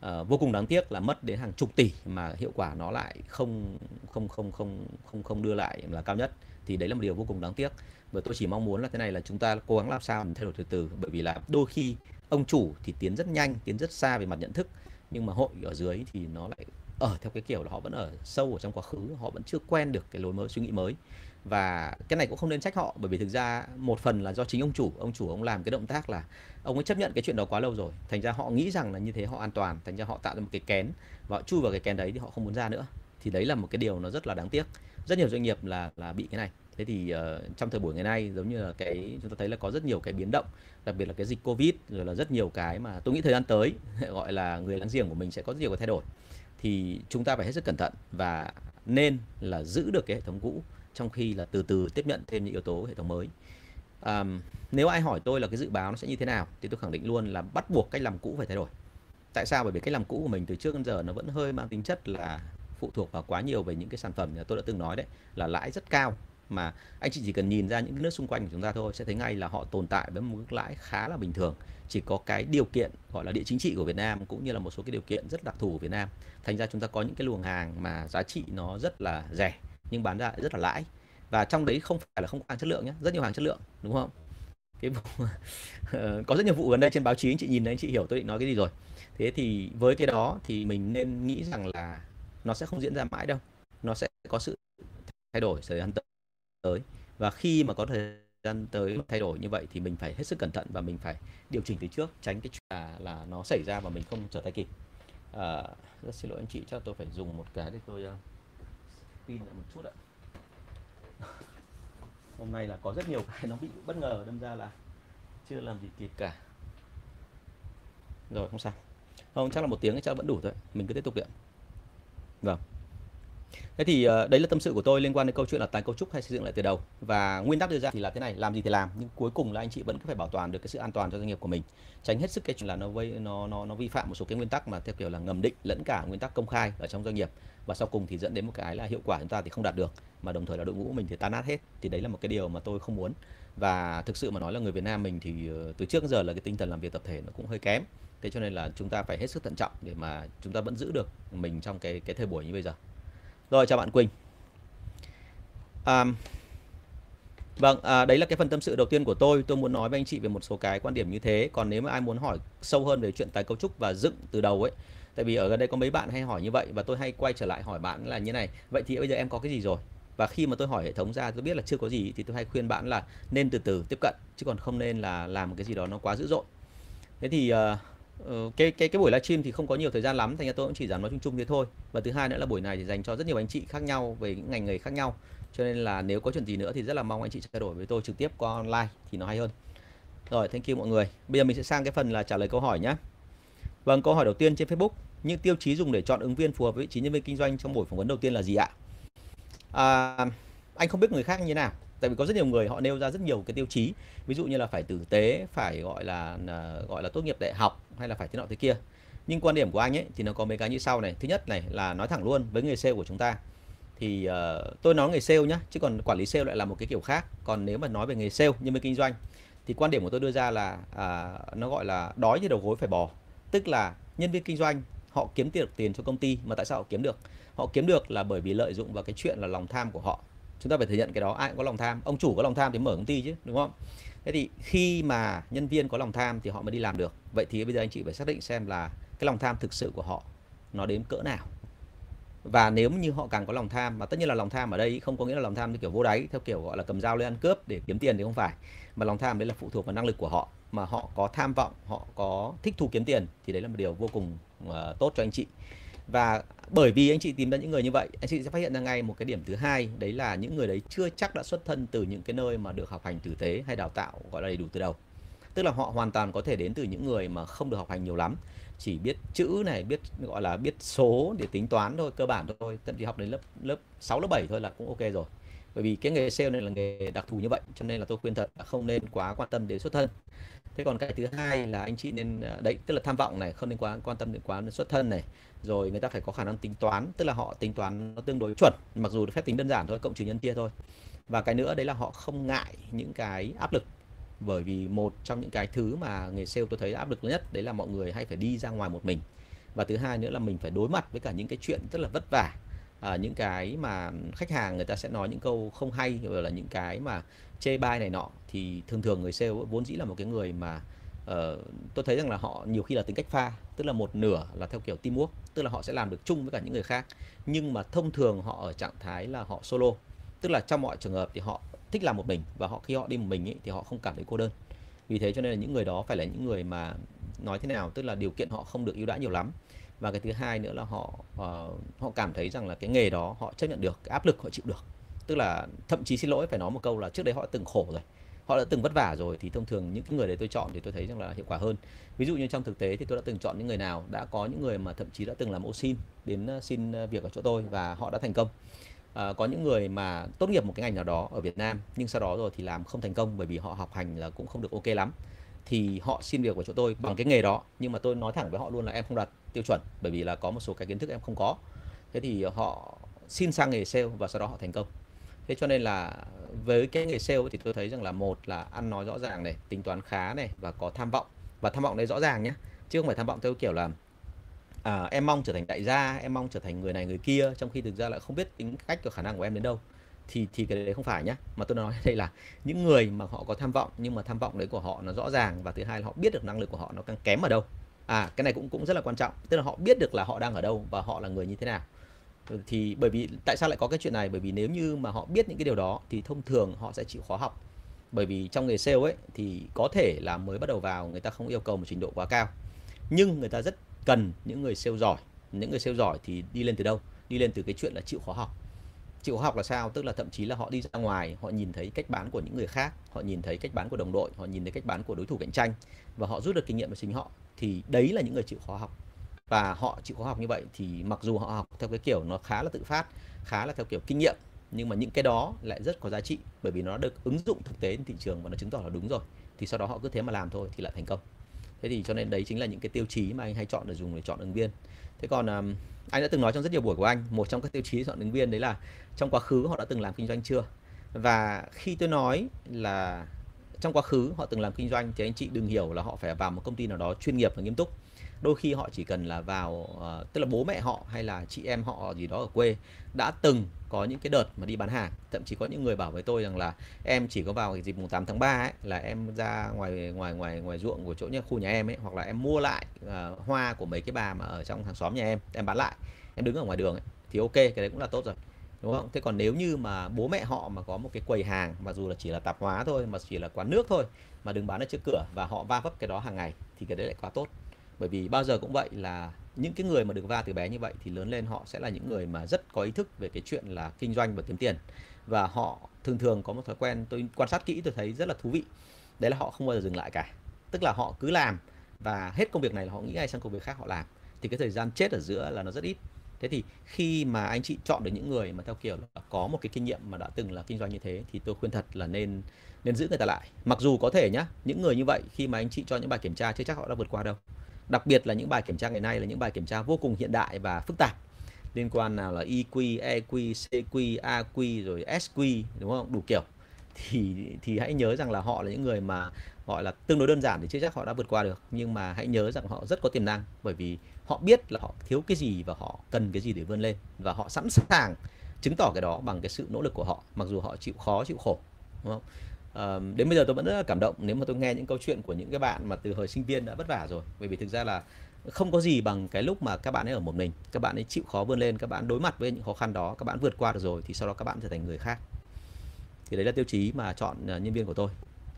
À, vô cùng đáng tiếc là mất đến hàng chục tỷ mà hiệu quả nó lại không không không không không không đưa lại là cao nhất. Thì đấy là một điều vô cùng đáng tiếc. Và tôi chỉ mong muốn là thế này là chúng ta cố gắng làm sao thay đổi từ từ. Bởi vì là đôi khi ông chủ thì tiến rất nhanh tiến rất xa về mặt nhận thức nhưng mà hội ở dưới thì nó lại ở theo cái kiểu là họ vẫn ở sâu ở trong quá khứ họ vẫn chưa quen được cái lối mới suy nghĩ mới và cái này cũng không nên trách họ bởi vì thực ra một phần là do chính ông chủ ông chủ ông làm cái động tác là ông ấy chấp nhận cái chuyện đó quá lâu rồi. Thành ra họ nghĩ rằng là như thế họ an toàn thành ra họ tạo ra một cái kén và họ chui vào cái kén đấy thì họ không muốn ra nữa. Thì đấy là một cái điều nó rất là đáng tiếc. Rất nhiều doanh nghiệp là là bị cái này. Thế thì uh, trong thời buổi ngày nay giống như là cái chúng ta thấy là có rất nhiều cái biến động đặc biệt là cái dịch covid rồi là rất nhiều cái mà tôi nghĩ thời gian tới gọi là người láng giềng của mình sẽ có rất nhiều cái thay đổi. Thì chúng ta phải hết sức cẩn thận và nên là giữ được cái hệ thống cũ trong khi là từ từ tiếp nhận thêm những yếu tố hệ thống mới. À, nếu ai hỏi tôi là cái dự báo nó sẽ như thế nào thì tôi khẳng định luôn là bắt buộc cách làm cũ phải thay đổi. Tại sao? Bởi vì cách làm cũ của mình từ trước đến giờ nó vẫn hơi mang tính chất là phụ thuộc vào quá nhiều về những cái sản phẩm như tôi đã từng nói đấy là lãi rất cao. Mà anh chị chỉ cần nhìn ra những nước xung quanh của chúng ta thôi sẽ thấy ngay là họ tồn tại với một mức lãi khá là bình thường. Chỉ có cái điều kiện gọi là địa chính trị của Việt Nam cũng như là một số cái điều kiện rất đặc thù của Việt Nam. Thành ra chúng ta có những cái luồng hàng mà giá trị nó rất là rẻ nhưng bán ra rất là lãi. Và trong đấy không phải là không có hàng chất lượng nhé rất nhiều hàng chất lượng đúng không? Cái vụ ờ, có rất nhiều vụ gần đây trên báo chí anh chị nhìn thấy anh chị hiểu tôi định nói cái gì rồi. Thế thì với cái đó thì mình nên nghĩ rằng là nó sẽ không diễn ra mãi đâu. Nó sẽ có sự thay đổi thời gian tới. Và khi mà có thời gian tới thay đổi như vậy thì mình phải hết sức cẩn thận và mình phải điều chỉnh từ trước tránh cái chuyện là, là nó xảy ra và mình không trở tay kịp. À, rất xin lỗi anh chị chắc tôi phải dùng một cái để tôi uh, pin lại một chút ạ. Hôm nay là có rất nhiều cái nó bị bất ngờ, đâm ra là chưa làm gì kịp. Cả. Rồi, không sao. Không, chắc là một tiếng chắc vẫn đủ thôi. Mình cứ tiếp tục điện vâng. Thế thì uh, đấy là tâm sự của tôi liên quan đến câu chuyện là tái cấu trúc hay xây dựng lại từ đầu. Và nguyên tắc đưa ra thì là thế này, làm gì thì làm, nhưng cuối cùng là anh chị vẫn cứ phải bảo toàn được cái sự an toàn cho doanh nghiệp của mình. Tránh hết sức cái chuyện là nó vây nó nó nó vi phạm một số cái nguyên tắc mà theo kiểu là ngầm định lẫn cả nguyên tắc công khai ở trong doanh nghiệp và sau cùng thì dẫn đến một cái là hiệu quả chúng ta thì không đạt được mà đồng thời là đội ngũ của mình thì tan nát hết. Thì đấy là một cái điều mà tôi không muốn. Và thực sự mà nói là người Việt Nam mình thì ờ, từ trước giờ là cái tinh thần làm việc tập thể nó cũng hơi kém. Thế cho nên là chúng ta phải hết sức thận trọng để mà chúng ta vẫn giữ được mình trong cái cái thời buổi như bây giờ. Rồi chào bạn Quỳnh. À, vâng, à, đấy là cái phần tâm sự đầu tiên của tôi. Tôi muốn nói với anh chị về một số cái quan điểm như thế. Còn nếu mà ai muốn hỏi sâu hơn về chuyện tái cấu trúc và dựng từ đầu ấy, tại vì ở gần đây có mấy bạn hay hỏi như vậy và tôi hay quay trở lại hỏi bạn là như này vậy thì bây giờ em có cái gì rồi và khi mà tôi hỏi hệ thống ra tôi biết là chưa có gì thì tôi hay khuyên bạn là nên từ từ tiếp cận chứ còn không nên là làm cái gì đó nó quá dữ dội thế thì uh, Ờ, cái cái cái buổi livestream thì không có nhiều thời gian lắm thành ra tôi cũng chỉ dám nói chung chung thế thôi. Và thứ hai nữa là buổi này thì dành cho rất nhiều anh chị khác nhau về những ngành nghề khác nhau. Cho nên là nếu có chuyện gì nữa thì rất là mong anh chị trao đổi với tôi trực tiếp qua online thì nó hay hơn. Rồi thank you mọi người. Bây giờ mình sẽ sang cái phần là trả lời câu hỏi nhé vâng câu hỏi đầu tiên trên Facebook. Những tiêu chí dùng để chọn ứng viên phù hợp với vị trí nhân viên kinh doanh trong buổi phỏng vấn đầu tiên là gì ạ? À, anh không biết người khác như thế nào tại vì có rất nhiều người họ nêu ra rất nhiều cái tiêu chí. Ví dụ như là phải tử tế phải gọi là à, gọi là tốt nghiệp đại học hay là phải thế nọ thế kia. Nhưng quan điểm của anh ấy thì nó có mấy cái như sau này. Thứ nhất này là nói thẳng luôn với người sale của chúng ta. Thì uh, tôi nói người sale nhá chứ còn quản lý sale lại là một cái kiểu khác. Còn nếu mà nói về nghề sale nhân viên kinh doanh thì quan điểm của tôi đưa ra là à, nó gọi là đói như đầu gối phải bò. Tức là nhân viên kinh doanh họ kiếm được tiền cho công ty mà tại sao họ kiếm được? Họ kiếm được là bởi vì lợi dụng vào cái chuyện là lòng tham của họ chúng ta phải thừa nhận cái đó ai cũng có lòng tham ông chủ có lòng tham thì mở công ty chứ đúng không? Thế thì khi mà nhân viên có lòng tham thì họ mới đi làm được. Vậy thì bây giờ anh chị phải xác định xem là cái lòng tham thực sự của họ nó đến cỡ nào. Và nếu như họ càng có lòng tham mà tất nhiên là lòng tham ở đây không có nghĩa là lòng tham như kiểu vô đáy theo kiểu gọi là cầm dao lên ăn cướp để kiếm tiền thì không phải. Mà lòng tham đấy là phụ thuộc vào năng lực của họ. Mà họ có tham vọng họ có thích thú kiếm tiền thì đấy là một điều vô cùng uh, tốt cho anh chị. Và bởi vì anh chị tìm ra những người như vậy, anh chị sẽ phát hiện ra ngay một cái điểm thứ hai, đấy là những người đấy chưa chắc đã xuất thân từ những cái nơi mà được học hành tử tế hay đào tạo gọi là đầy đủ từ đầu. Tức là họ hoàn toàn có thể đến từ những người mà không được học hành nhiều lắm, chỉ biết chữ này, biết gọi là biết số để tính toán thôi, cơ bản thôi, thậm chí học đến lớp lớp 6 lớp 7 thôi là cũng ok rồi. Bởi vì cái nghề sale này là nghề đặc thù như vậy, cho nên là tôi khuyên thật là không nên quá quan tâm đến xuất thân thế còn cái thứ hai là anh chị nên à, đấy, tức là tham vọng này, không nên quá quan tâm đến quá đến xuất thân này. Rồi người ta phải có khả năng tính toán, tức là họ tính toán nó tương đối chuẩn, mặc dù phép tính đơn giản thôi, cộng trừ nhân chia thôi. Và cái nữa đấy là họ không ngại những cái áp lực, bởi vì một trong những cái thứ mà nghề sale tôi thấy áp lực nhất, đấy là mọi người hay phải đi ra ngoài một mình. Và thứ hai nữa là mình phải đối mặt với cả những cái chuyện rất là vất vả à, những cái mà khách hàng người ta sẽ nói những câu không hay rồi là những cái mà chê bai này nọ thì thường thường người sale vốn dĩ là một cái người mà uh, tôi thấy rằng là họ nhiều khi là tính cách pha tức là một nửa là theo kiểu teamwork tức là họ sẽ làm được chung với cả những người khác. Nhưng mà thông thường họ ở trạng thái là họ solo tức là trong mọi trường hợp thì họ thích làm một mình và họ khi họ đi một mình ấy, thì họ không cảm thấy cô đơn. Vì thế cho nên là những người đó phải là những người mà nói thế nào tức là điều kiện họ không được ưu đãi nhiều lắm và cái thứ hai nữa là họ uh, họ cảm thấy rằng là cái nghề đó họ chấp nhận được cái áp lực họ chịu được. Tức là thậm chí xin lỗi phải nói một câu là trước đây họ từng khổ rồi họ đã từng vất vả rồi thì thông thường những cái người đấy tôi chọn thì tôi thấy rằng là hiệu quả hơn. Ví dụ như trong thực tế thì tôi đã từng chọn những người nào đã có những người mà thậm chí đã từng làm ô xin đến ờ, xin ờ, việc ở chỗ tôi và họ đã thành công. À, có những người mà tốt nghiệp một cái ngành nào đó ở Việt Nam nhưng sau đó rồi thì làm không thành công bởi vì họ học hành là cũng không được ok lắm thì họ xin việc của chỗ tôi bằng cái nghề đó. Nhưng mà tôi nói thẳng với họ luôn là em không đạt tiêu chuẩn bởi vì là có một số cái kiến thức em không có. Thế thì họ xin sang nghề sale và sau đó họ thành công. Thế cho nên là với cái nghề sale thì tôi thấy rằng là một là ăn nói rõ ràng này tính toán khá này và có tham vọng. Và tham vọng đấy rõ ràng nhé chứ không phải tham vọng theo kiểu là à, em mong trở thành đại gia em mong trở thành người này người kia trong khi thực ra lại không biết tính cách và khả năng của em đến đâu. Thì thì cái đấy không phải nhá mà tôi nói đây là những người mà họ có tham vọng nhưng mà tham vọng đấy của họ nó rõ ràng và thứ hai là họ biết được năng lực của họ nó càng kém ở đâu à cái này cũng cũng rất là quan trọng. Tức là họ biết được là họ đang ở đâu và họ là người như thế nào. Thì bởi vì tại sao lại có cái chuyện này? Bởi vì nếu như mà họ biết những cái điều đó thì thông thường họ sẽ chịu khó học. Bởi vì trong nghề sale ấy thì có thể là mới bắt đầu vào người ta không yêu cầu một trình độ quá cao. Nhưng người ta rất cần những người sale giỏi. Những người sale giỏi thì đi lên từ đâu? Đi lên từ cái chuyện là chịu khó học chịu học là sao? Tức là thậm chí là họ đi ra ngoài họ nhìn thấy cách bán của những người khác họ nhìn thấy cách bán của đồng đội họ nhìn thấy cách bán của đối thủ cạnh tranh và họ rút được kinh nghiệm của chính họ. Thì đấy là những người chịu khó học. Và họ chịu khó học như vậy thì mặc dù họ học theo cái kiểu nó khá là tự phát khá là theo kiểu kinh nghiệm nhưng mà những cái đó lại rất có giá trị bởi vì nó được ứng dụng thực tế trên thị trường và nó chứng tỏ là đúng rồi. Thì sau đó họ cứ thế mà làm thôi thì lại thành công. Thế thì cho nên đấy chính là những cái tiêu chí mà anh hay chọn để dùng để chọn ứng viên. Thế còn um, anh đã từng nói trong rất nhiều buổi của anh, một trong các tiêu chí chọn ứng viên đấy là trong quá khứ họ đã từng làm kinh doanh chưa? Và khi tôi nói là trong quá khứ họ từng làm kinh doanh thì anh chị đừng hiểu là họ phải vào một công ty nào đó chuyên nghiệp và nghiêm túc đôi khi họ chỉ cần là vào uh, tức là bố mẹ họ hay là chị em họ gì đó ở quê đã từng có những cái đợt mà đi bán hàng. Thậm chí có những người bảo với tôi rằng là em chỉ có vào cái dịp mùng 8 tháng 3 ấy là em ra ngoài ngoài ngoài ngoài ruộng của chỗ nhà khu nhà em ấy hoặc là em mua lại uh, hoa của mấy cái bà mà ở trong hàng xóm nhà em em bán lại em đứng ở ngoài đường ấy thì ok cái đấy cũng là tốt rồi. Đúng không? Thế còn nếu như mà bố mẹ họ mà có một cái quầy hàng mà dù là chỉ là tạp hóa thôi mà chỉ là quán nước thôi mà đừng bán ở trước cửa và họ va vấp cái đó hàng ngày thì cái đấy lại quá tốt bởi vì bao giờ cũng vậy là những cái người mà được va từ bé như vậy thì lớn lên họ sẽ là những người mà rất có ý thức về cái chuyện là kinh doanh và kiếm tiền. Và họ thường thường có một thói quen tôi quan sát kỹ tôi thấy rất là thú vị. Đấy là họ không bao giờ dừng lại cả. Tức là họ cứ làm và hết công việc này là họ nghĩ ngay sang công việc khác họ làm. Thì cái thời gian chết ở giữa là nó rất ít. Thế thì khi mà anh chị chọn được những người mà theo kiểu là có một cái kinh nghiệm mà đã từng là kinh doanh như thế thì tôi khuyên thật là nên nên giữ người ta lại. Mặc dù có thể nhá, những người như vậy khi mà anh chị cho những bài kiểm tra chưa chắc họ đã vượt qua đâu đặc biệt là những bài kiểm tra ngày nay là những bài kiểm tra vô cùng hiện đại và phức tạp. Liên quan nào là EQ, EQ, CQ, AQ rồi SQ đúng không? Đủ kiểu. Thì thì hãy nhớ rằng là họ là những người mà gọi là tương đối đơn giản thì chưa chắc họ đã vượt qua được nhưng mà hãy nhớ rằng họ rất có tiềm năng bởi vì họ biết là họ thiếu cái gì và họ cần cái gì để vươn lên và họ sẵn sàng chứng tỏ cái đó bằng cái sự nỗ lực của họ mặc dù họ chịu khó chịu khổ đúng không? Đến bây giờ tôi vẫn rất là cảm động nếu mà tôi nghe những câu chuyện của những cái bạn mà từ hồi sinh viên đã vất vả rồi. Bởi vì thực ra là không có gì bằng cái lúc mà các bạn ấy ở một mình các bạn ấy chịu khó vươn lên các bạn đối mặt với những khó khăn đó các bạn vượt qua được rồi thì sau đó các bạn trở thành người khác. Thì đấy là tiêu chí mà chọn ờ, nhân viên của tôi.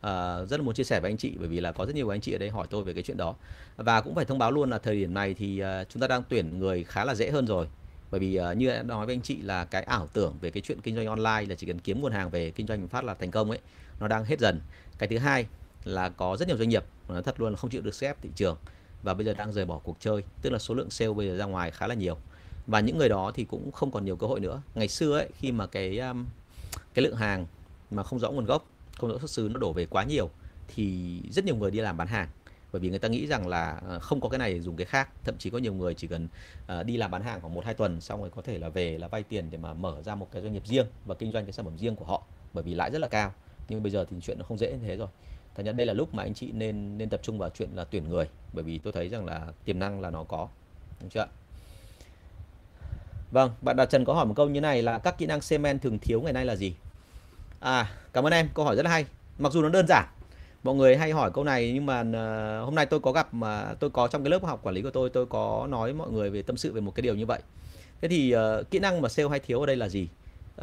À, rất là muốn chia sẻ với anh chị bởi vì là có rất nhiều anh chị ở đây hỏi tôi về cái chuyện đó. Và cũng phải thông báo luôn là thời điểm này thì uh, chúng ta đang tuyển người khá là dễ hơn rồi. Bởi vì uh, như đã nói với anh chị là cái ảo tưởng về cái chuyện kinh doanh online là chỉ cần kiếm nguồn hàng về kinh doanh phát là thành công ấy nó đang hết dần. Cái thứ hai là có rất nhiều doanh nghiệp nó thật luôn là không chịu được xếp thị trường và bây giờ đang rời bỏ cuộc chơi tức là số lượng sale bây giờ ra ngoài khá là nhiều. Và những người đó thì cũng không còn nhiều cơ hội nữa. Ngày xưa ấy khi mà cái um, cái lượng hàng mà không rõ nguồn gốc không rõ xuất xứ nó đổ về quá nhiều thì rất nhiều người đi làm bán hàng. Bởi vì người ta nghĩ rằng là ờ, không có cái này dùng cái khác. Thậm chí có nhiều người chỉ cần uh, đi làm bán hàng khoảng một hai tuần xong rồi có thể là về là vay tiền để mà mở ra một cái doanh nghiệp riêng và kinh doanh cái sản phẩm riêng của họ bởi vì lãi rất là cao nhưng bây giờ thì chuyện nó không dễ như thế rồi. Thành ra đây là lúc mà anh chị nên nên tập trung vào chuyện là tuyển người bởi vì tôi thấy rằng là tiềm năng là nó có. Đúng chưa vâng bạn đạt trần có hỏi một câu như này là các kỹ năng semen thường thiếu ngày nay là gì? À cảm ơn em câu hỏi rất là hay. Mặc dù nó đơn giản mọi người hay hỏi câu này nhưng mà ờ, hôm nay tôi có gặp mà tôi có trong cái lớp học quản lý của tôi tôi có nói mọi người về tâm sự về một cái điều như vậy. Thế thì uh, kỹ năng mà sale hay thiếu ở đây là gì?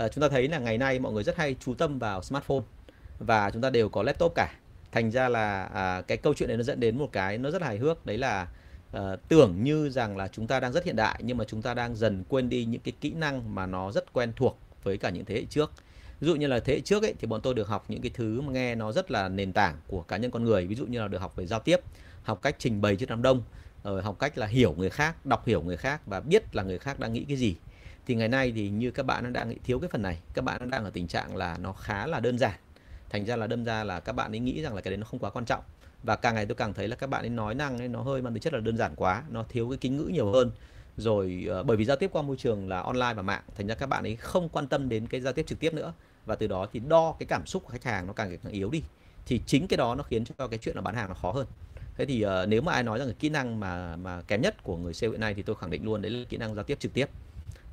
Uh, chúng ta thấy là ngày nay mọi người rất hay chú tâm vào smartphone và chúng ta đều có laptop cả. Thành ra là à, cái câu chuyện này nó dẫn đến một cái nó rất hài hước. Đấy là à, tưởng như rằng là chúng ta đang rất hiện đại nhưng mà chúng ta đang dần quên đi những cái kỹ năng mà nó rất quen thuộc với cả những thế hệ trước. Ví dụ như là thế hệ trước ấy thì bọn tôi được học những cái thứ mà nghe nó rất là nền tảng của cá nhân con người. Ví dụ như là được học về giao tiếp học cách trình bày trước đám đông rồi học cách là hiểu người khác đọc hiểu người khác và biết là người khác đang nghĩ cái gì. Thì ngày nay thì như các bạn đang thiếu cái phần này các bạn đang ở tình trạng là nó khá là đơn giản thành ra là đâm ra là các bạn ấy nghĩ rằng là cái đấy nó không quá quan trọng. Và càng ngày tôi càng thấy là các bạn ấy nói năng ấy nó hơi mang tính chất là đơn giản quá nó thiếu cái kính ngữ nhiều hơn. Rồi uh, bởi vì giao tiếp qua môi trường là online và mạng thành ra các bạn ấy không quan tâm đến cái giao tiếp trực tiếp nữa. Và từ đó thì đo cái cảm xúc của khách hàng nó càng ngày càng yếu đi. Thì chính cái đó nó khiến cho cái chuyện là bán hàng nó khó hơn. Thế thì uh, nếu mà ai nói rằng cái kỹ năng mà mà kém nhất của người sale hiện nay thì tôi khẳng định luôn đấy là kỹ năng giao tiếp trực tiếp.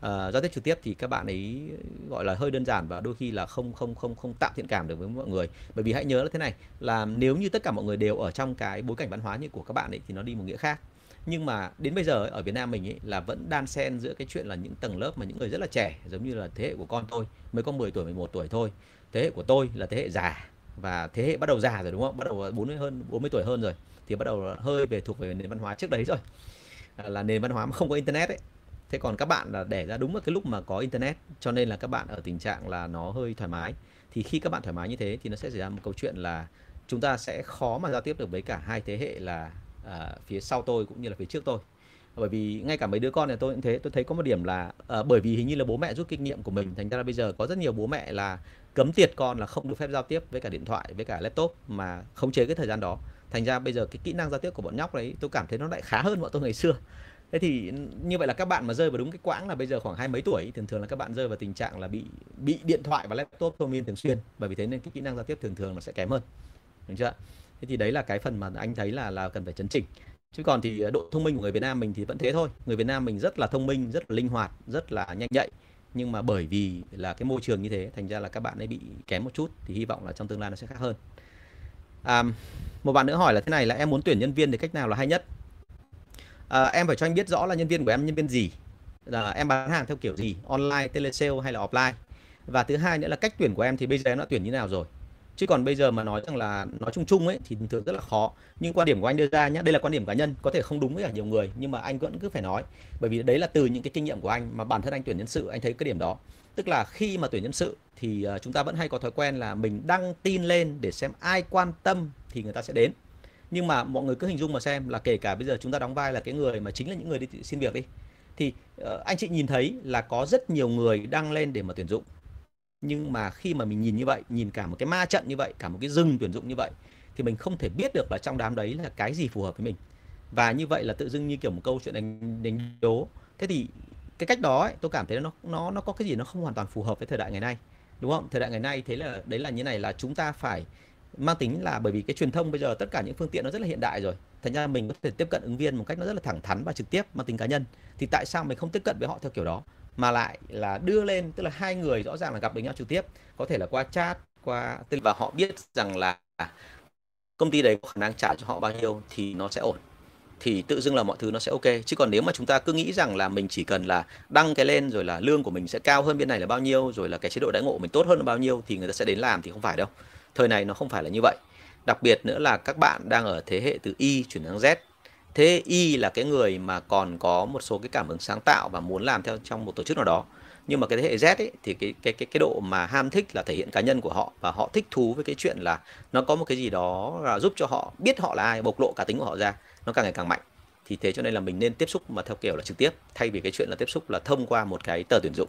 Ờ, giao tiếp trực tiếp thì các bạn ấy, gọi là, hơi đơn giản và đôi khi là không không không không tạo thiện cảm được với mọi người. Bởi vì hãy nhớ là thế này, là nếu như tất cả mọi người đều ở trong cái bối cảnh văn hóa như của các bạn ấy thì nó đi một nghĩa khác. Nhưng mà đến bây giờ ở Việt Nam mình ấy là vẫn đan xen giữa cái chuyện là những tầng lớp mà những người rất là trẻ, giống như là thế hệ của con tôi mới có 10 tuổi 11 tuổi thôi. Thế hệ của tôi là thế hệ già và thế hệ bắt đầu già rồi, đúng không? Bắt đầu 40 hơn 40 tuổi hơn rồi, thì bắt đầu hơi về thuộc về nền văn hóa trước đấy rồi. Là nền văn hóa mà không có internet ấy thế còn các bạn là để ra đúng vào cái lúc mà có internet cho nên là các bạn ở tình trạng là nó hơi thoải mái. Thì khi các bạn thoải mái như thế thì nó sẽ xảy ra một câu chuyện là chúng ta sẽ khó mà giao tiếp được với cả hai thế hệ là uh, phía sau tôi cũng như là phía trước tôi. Bởi vì ngay cả mấy đứa con này tôi cũng thế tôi thấy có một điểm là uh, bởi vì hình như là bố mẹ rút kinh nghiệm của mình thành ra là bây giờ có rất nhiều bố mẹ là cấm tiệt con là không được phép giao tiếp với cả điện thoại với cả laptop mà không chế cái thời gian đó. Thành ra bây giờ cái kỹ năng giao tiếp của bọn nhóc đấy tôi cảm thấy nó lại khá hơn bọn tôi ngày xưa thế thì như vậy là các bạn mà rơi vào đúng cái quãng là bây giờ khoảng hai mấy tuổi thường thường là các bạn rơi vào tình trạng là bị bị điện thoại và laptop thông minh thường xuyên. Bởi vì thế nên cái kỹ năng giao tiếp thường thường nó sẽ kém hơn. Đúng chưa thế thì đấy là cái phần mà anh thấy là là cần phải chấn chỉnh. Chứ còn thì ờ, độ thông minh của người Việt Nam mình thì vẫn thế thôi. Người Việt Nam mình rất là thông minh rất là linh hoạt rất là nhanh nhạy. Nhưng mà bởi vì là cái môi trường như thế thành ra là các bạn ấy bị kém một chút thì hy vọng là trong tương lai nó sẽ khác hơn. À, một bạn nữa hỏi là thế này là em muốn tuyển nhân viên thì cách nào là hay nhất? À, em phải cho anh biết rõ là nhân viên của em nhân viên gì? Là em bán hàng theo kiểu gì? Online telesale hay là offline? Và thứ hai nữa là cách tuyển của em thì bây giờ em đã tuyển như nào rồi? Chứ còn bây giờ mà nói rằng là nói chung chung ấy thì thường rất là khó. Nhưng quan điểm của anh đưa ra nhé đây là quan điểm cá nhân có thể không đúng với cả nhiều người nhưng mà anh vẫn cứ phải nói. Bởi vì đấy là từ những cái kinh nghiệm của anh mà bản thân anh tuyển nhân sự anh thấy cái điểm đó. Tức là khi mà tuyển nhân sự thì ờ, chúng ta vẫn hay có thói quen là mình đăng tin lên để xem ai quan tâm thì người ta sẽ đến nhưng mà mọi người cứ hình dung mà xem là kể cả bây giờ chúng ta đóng vai là cái người mà chính là những người đi xin việc đi thì uh, anh chị nhìn thấy là có rất nhiều người đăng lên để mà tuyển dụng. Nhưng mà khi mà mình nhìn như vậy nhìn cả một cái ma trận như vậy cả một cái rừng tuyển dụng như vậy thì mình không thể biết được là trong đám đấy là cái gì phù hợp với mình. Và như vậy là tự dưng như kiểu một câu chuyện đánh đánh đố thế thì cái cách đó ấy, tôi cảm thấy nó nó nó có cái gì nó không hoàn toàn phù hợp với thời đại ngày nay đúng không? Thời đại ngày nay thế là đấy là như này là chúng ta phải mang tính là bởi vì cái truyền thông bây giờ tất cả những phương tiện nó rất là hiện đại rồi. Thành ra mình có thể tiếp cận ứng viên một cách nó rất là thẳng thắn và trực tiếp mang tính cá nhân. Thì tại sao mình không tiếp cận với họ theo kiểu đó? Mà lại là đưa lên, tức là hai người rõ ràng là gặp được nhau trực tiếp. Có thể là qua chat, qua và họ biết rằng là công ty đấy có khả năng trả cho họ bao nhiêu thì nó sẽ ổn. Thì tự dưng là mọi thứ nó sẽ ok. Chứ còn nếu mà chúng ta cứ nghĩ rằng là mình chỉ cần là đăng cái lên rồi là lương của mình sẽ cao hơn bên này là bao nhiêu, rồi là cái chế độ đãi ngộ mình tốt hơn là bao nhiêu thì người ta sẽ đến làm thì không phải đâu thời này nó không phải là như vậy. Đặc biệt nữa là các bạn đang ở thế hệ từ Y chuyển sang Z. Thế Y là cái người mà còn có một số cái cảm hứng sáng tạo và muốn làm theo trong một tổ chức nào đó. Nhưng mà cái thế hệ Z ấy, thì cái cái cái cái độ mà ham thích là thể hiện cá nhân của họ và họ thích thú với cái chuyện là nó có một cái gì đó là giúp cho họ biết họ là ai bộc lộ cả tính của họ ra nó càng ngày càng mạnh. Thì thế cho nên là mình nên tiếp xúc mà theo kiểu là trực tiếp thay vì cái chuyện là tiếp xúc là thông qua một cái tờ tuyển dụng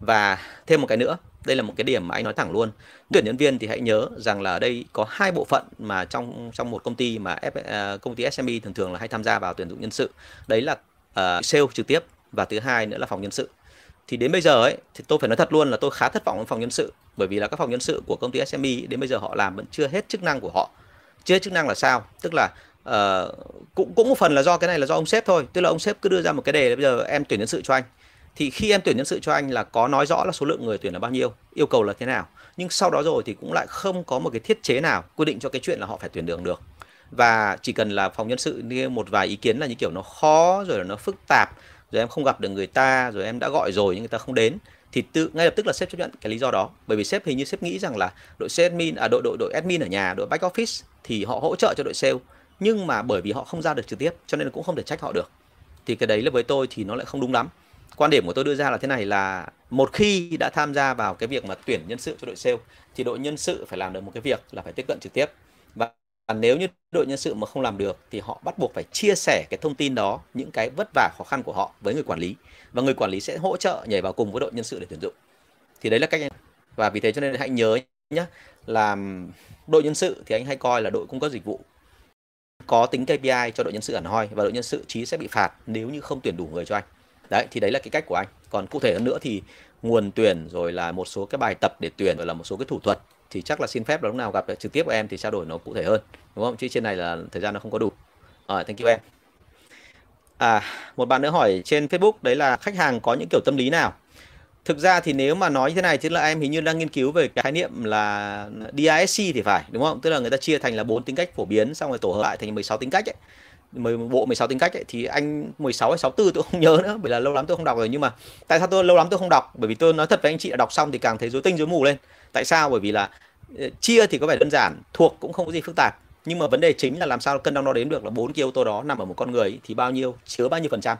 và thêm một cái nữa đây là một cái điểm mà anh nói thẳng luôn. Tuyển nhân viên thì hãy nhớ rằng là ở đây có hai bộ phận mà trong trong một công ty mà F, uh, công ty SME thường thường là hay tham gia vào tuyển dụng nhân sự. Đấy là uh, sale trực tiếp và thứ hai nữa là phòng nhân sự. Thì đến bây giờ ấy thì tôi phải nói thật luôn là tôi khá thất vọng với phòng nhân sự bởi vì là các phòng nhân sự của công ty SME đến bây giờ họ làm vẫn chưa hết chức năng của họ. Chưa hết chức năng là sao? Tức là uh, cũng cũng một phần là do cái này là do ông sếp thôi. Tức là ông sếp cứ đưa ra một cái đề là bây giờ em tuyển nhân sự cho anh thì khi em tuyển nhân sự cho anh là có nói rõ là số lượng người tuyển là bao nhiêu, yêu cầu là thế nào. Nhưng sau đó rồi thì cũng lại không có một cái thiết chế nào quy định cho cái chuyện là họ phải tuyển đường được. Và chỉ cần là phòng nhân sự như một vài ý kiến là như kiểu nó khó, rồi là nó phức tạp, rồi em không gặp được người ta, rồi em đã gọi rồi nhưng người ta không đến, thì tự, ngay lập tức là sếp chấp nhận cái lý do đó. Bởi vì sếp hình như sếp nghĩ rằng là đội sales admin à đội đội đội admin ở nhà, đội back office thì họ hỗ trợ cho đội sale, nhưng mà bởi vì họ không ra được trực tiếp cho nên cũng không thể trách họ được. Thì cái đấy là với tôi thì nó lại không đúng lắm quan điểm của tôi đưa ra là thế này là một khi đã tham gia vào cái việc mà tuyển nhân sự cho đội sale, thì đội nhân sự phải làm được một cái việc là phải tiếp cận trực tiếp. Và nếu như đội nhân sự mà không làm được, thì họ bắt buộc phải chia sẻ cái thông tin đó, những cái vất vả, khó khăn của họ với người quản lý. Và người quản lý sẽ hỗ trợ nhảy vào cùng với đội nhân sự để tuyển dụng. Thì đấy là cách và vì thế cho nên hãy nhớ nhé là đội nhân sự thì anh hay coi là đội cung cấp dịch vụ. Có tính KPI cho đội nhân sự ẩn hoi và đội nhân sự chí sẽ bị phạt nếu như không tuyển đủ người cho anh đấy thì đấy là cái cách của anh. Còn cụ thể hơn nữa thì nguồn tuyển rồi là một số cái bài tập để tuyển rồi là một số cái thủ thuật thì chắc là xin phép là lúc nào gặp trực tiếp của em thì trao đổi nó cụ thể hơn đúng không? Chứ trên này là thời gian nó không có đủ. À, thank you em. À một bạn nữa hỏi trên Facebook đấy là khách hàng có những kiểu tâm lý nào? Thực ra thì nếu mà nói như thế này tức là em hình như đang nghiên cứu về cái khái niệm là DISC thì phải đúng không? Tức là người ta chia thành là bốn tính cách phổ biến xong rồi tổ hợp lại thành 16 tính cách ấy bộ 16 tính cách ấy, thì anh 16 hay 64 tôi không nhớ nữa bởi là lâu lắm tôi không đọc rồi. Nhưng mà tại sao tôi lâu lắm tôi không đọc? Bởi vì tôi nói thật với anh chị là đọc xong thì càng thấy rối tinh rối mù lên. Tại sao? Bởi vì là ờ, chia thì có vẻ đơn giản thuộc cũng không có gì phức tạp. Nhưng mà vấn đề chính là làm sao cân đong đo đếm được là bốn cái yếu tố đó nằm ở một con người thì bao nhiêu chứa bao nhiêu phần trăm.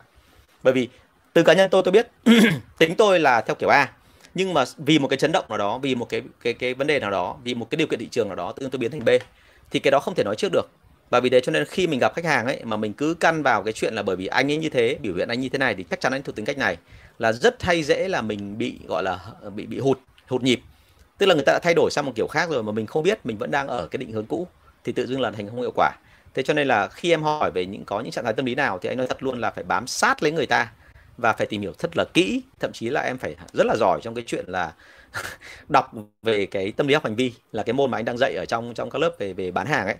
Bởi vì từ cá nhân tôi tôi biết tính tôi là theo kiểu A. Nhưng mà vì một cái chấn động nào đó vì một cái cái cái vấn đề nào đó vì một cái điều kiện thị trường nào đó tự nhiên tôi biến thành B. Thì cái đó không thể nói trước được và vì thế cho nên khi mình gặp khách hàng ấy, mà mình cứ căn vào cái chuyện là bởi vì anh ấy như thế, biểu hiện anh như thế này thì chắc chắn anh thuộc tính cách này, là rất hay dễ là mình bị, gọi là, bị bị hụt hụt nhịp. Tức là người ta đã thay đổi sang một kiểu khác rồi mà mình không biết, mình vẫn đang ở cái định hướng cũ, thì tự dưng là thành không hiệu quả. Thế cho nên là khi em hỏi về những, có những trạng thái tâm lý nào thì anh nói thật luôn là phải bám sát lấy người ta và phải tìm hiểu thật là kỹ. Thậm chí là em phải rất là giỏi trong cái chuyện là đọc về cái tâm lý học hành vi, là cái môn mà anh đang dạy ở trong trong các lớp về về bán hàng ấy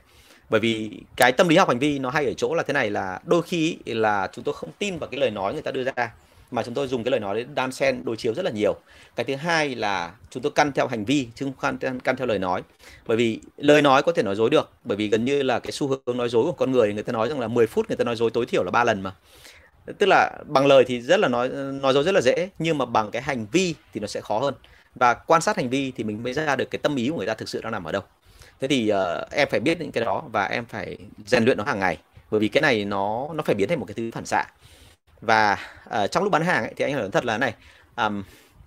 bởi vì cái tâm lý học hành vi nó hay ở chỗ là thế này là đôi khi là chúng tôi không tin vào cái lời nói người ta đưa ra mà chúng tôi dùng cái lời nói để đan xen đối chiếu rất là nhiều. Cái thứ hai là chúng tôi căn theo hành vi chứ không căn, căn theo lời nói. Bởi vì lời nói có thể nói dối được bởi vì gần như là cái xu hướng nói dối của con người người ta nói rằng là 10 phút người ta nói dối tối thiểu là ba lần mà. Tức là bằng lời thì rất là nói nói dối rất là dễ nhưng mà bằng cái hành vi thì nó sẽ khó hơn. Và quan sát hành vi thì mình mới ra được cái tâm ý của người ta thực sự đang nằm ở đâu thế thì uh, em phải biết những cái đó và em phải rèn luyện nó hàng ngày. Bởi vì cái này nó nó phải biến thành một cái thứ phản xạ. Và uh, trong lúc bán hàng ấy, thì anh nói thật là này um,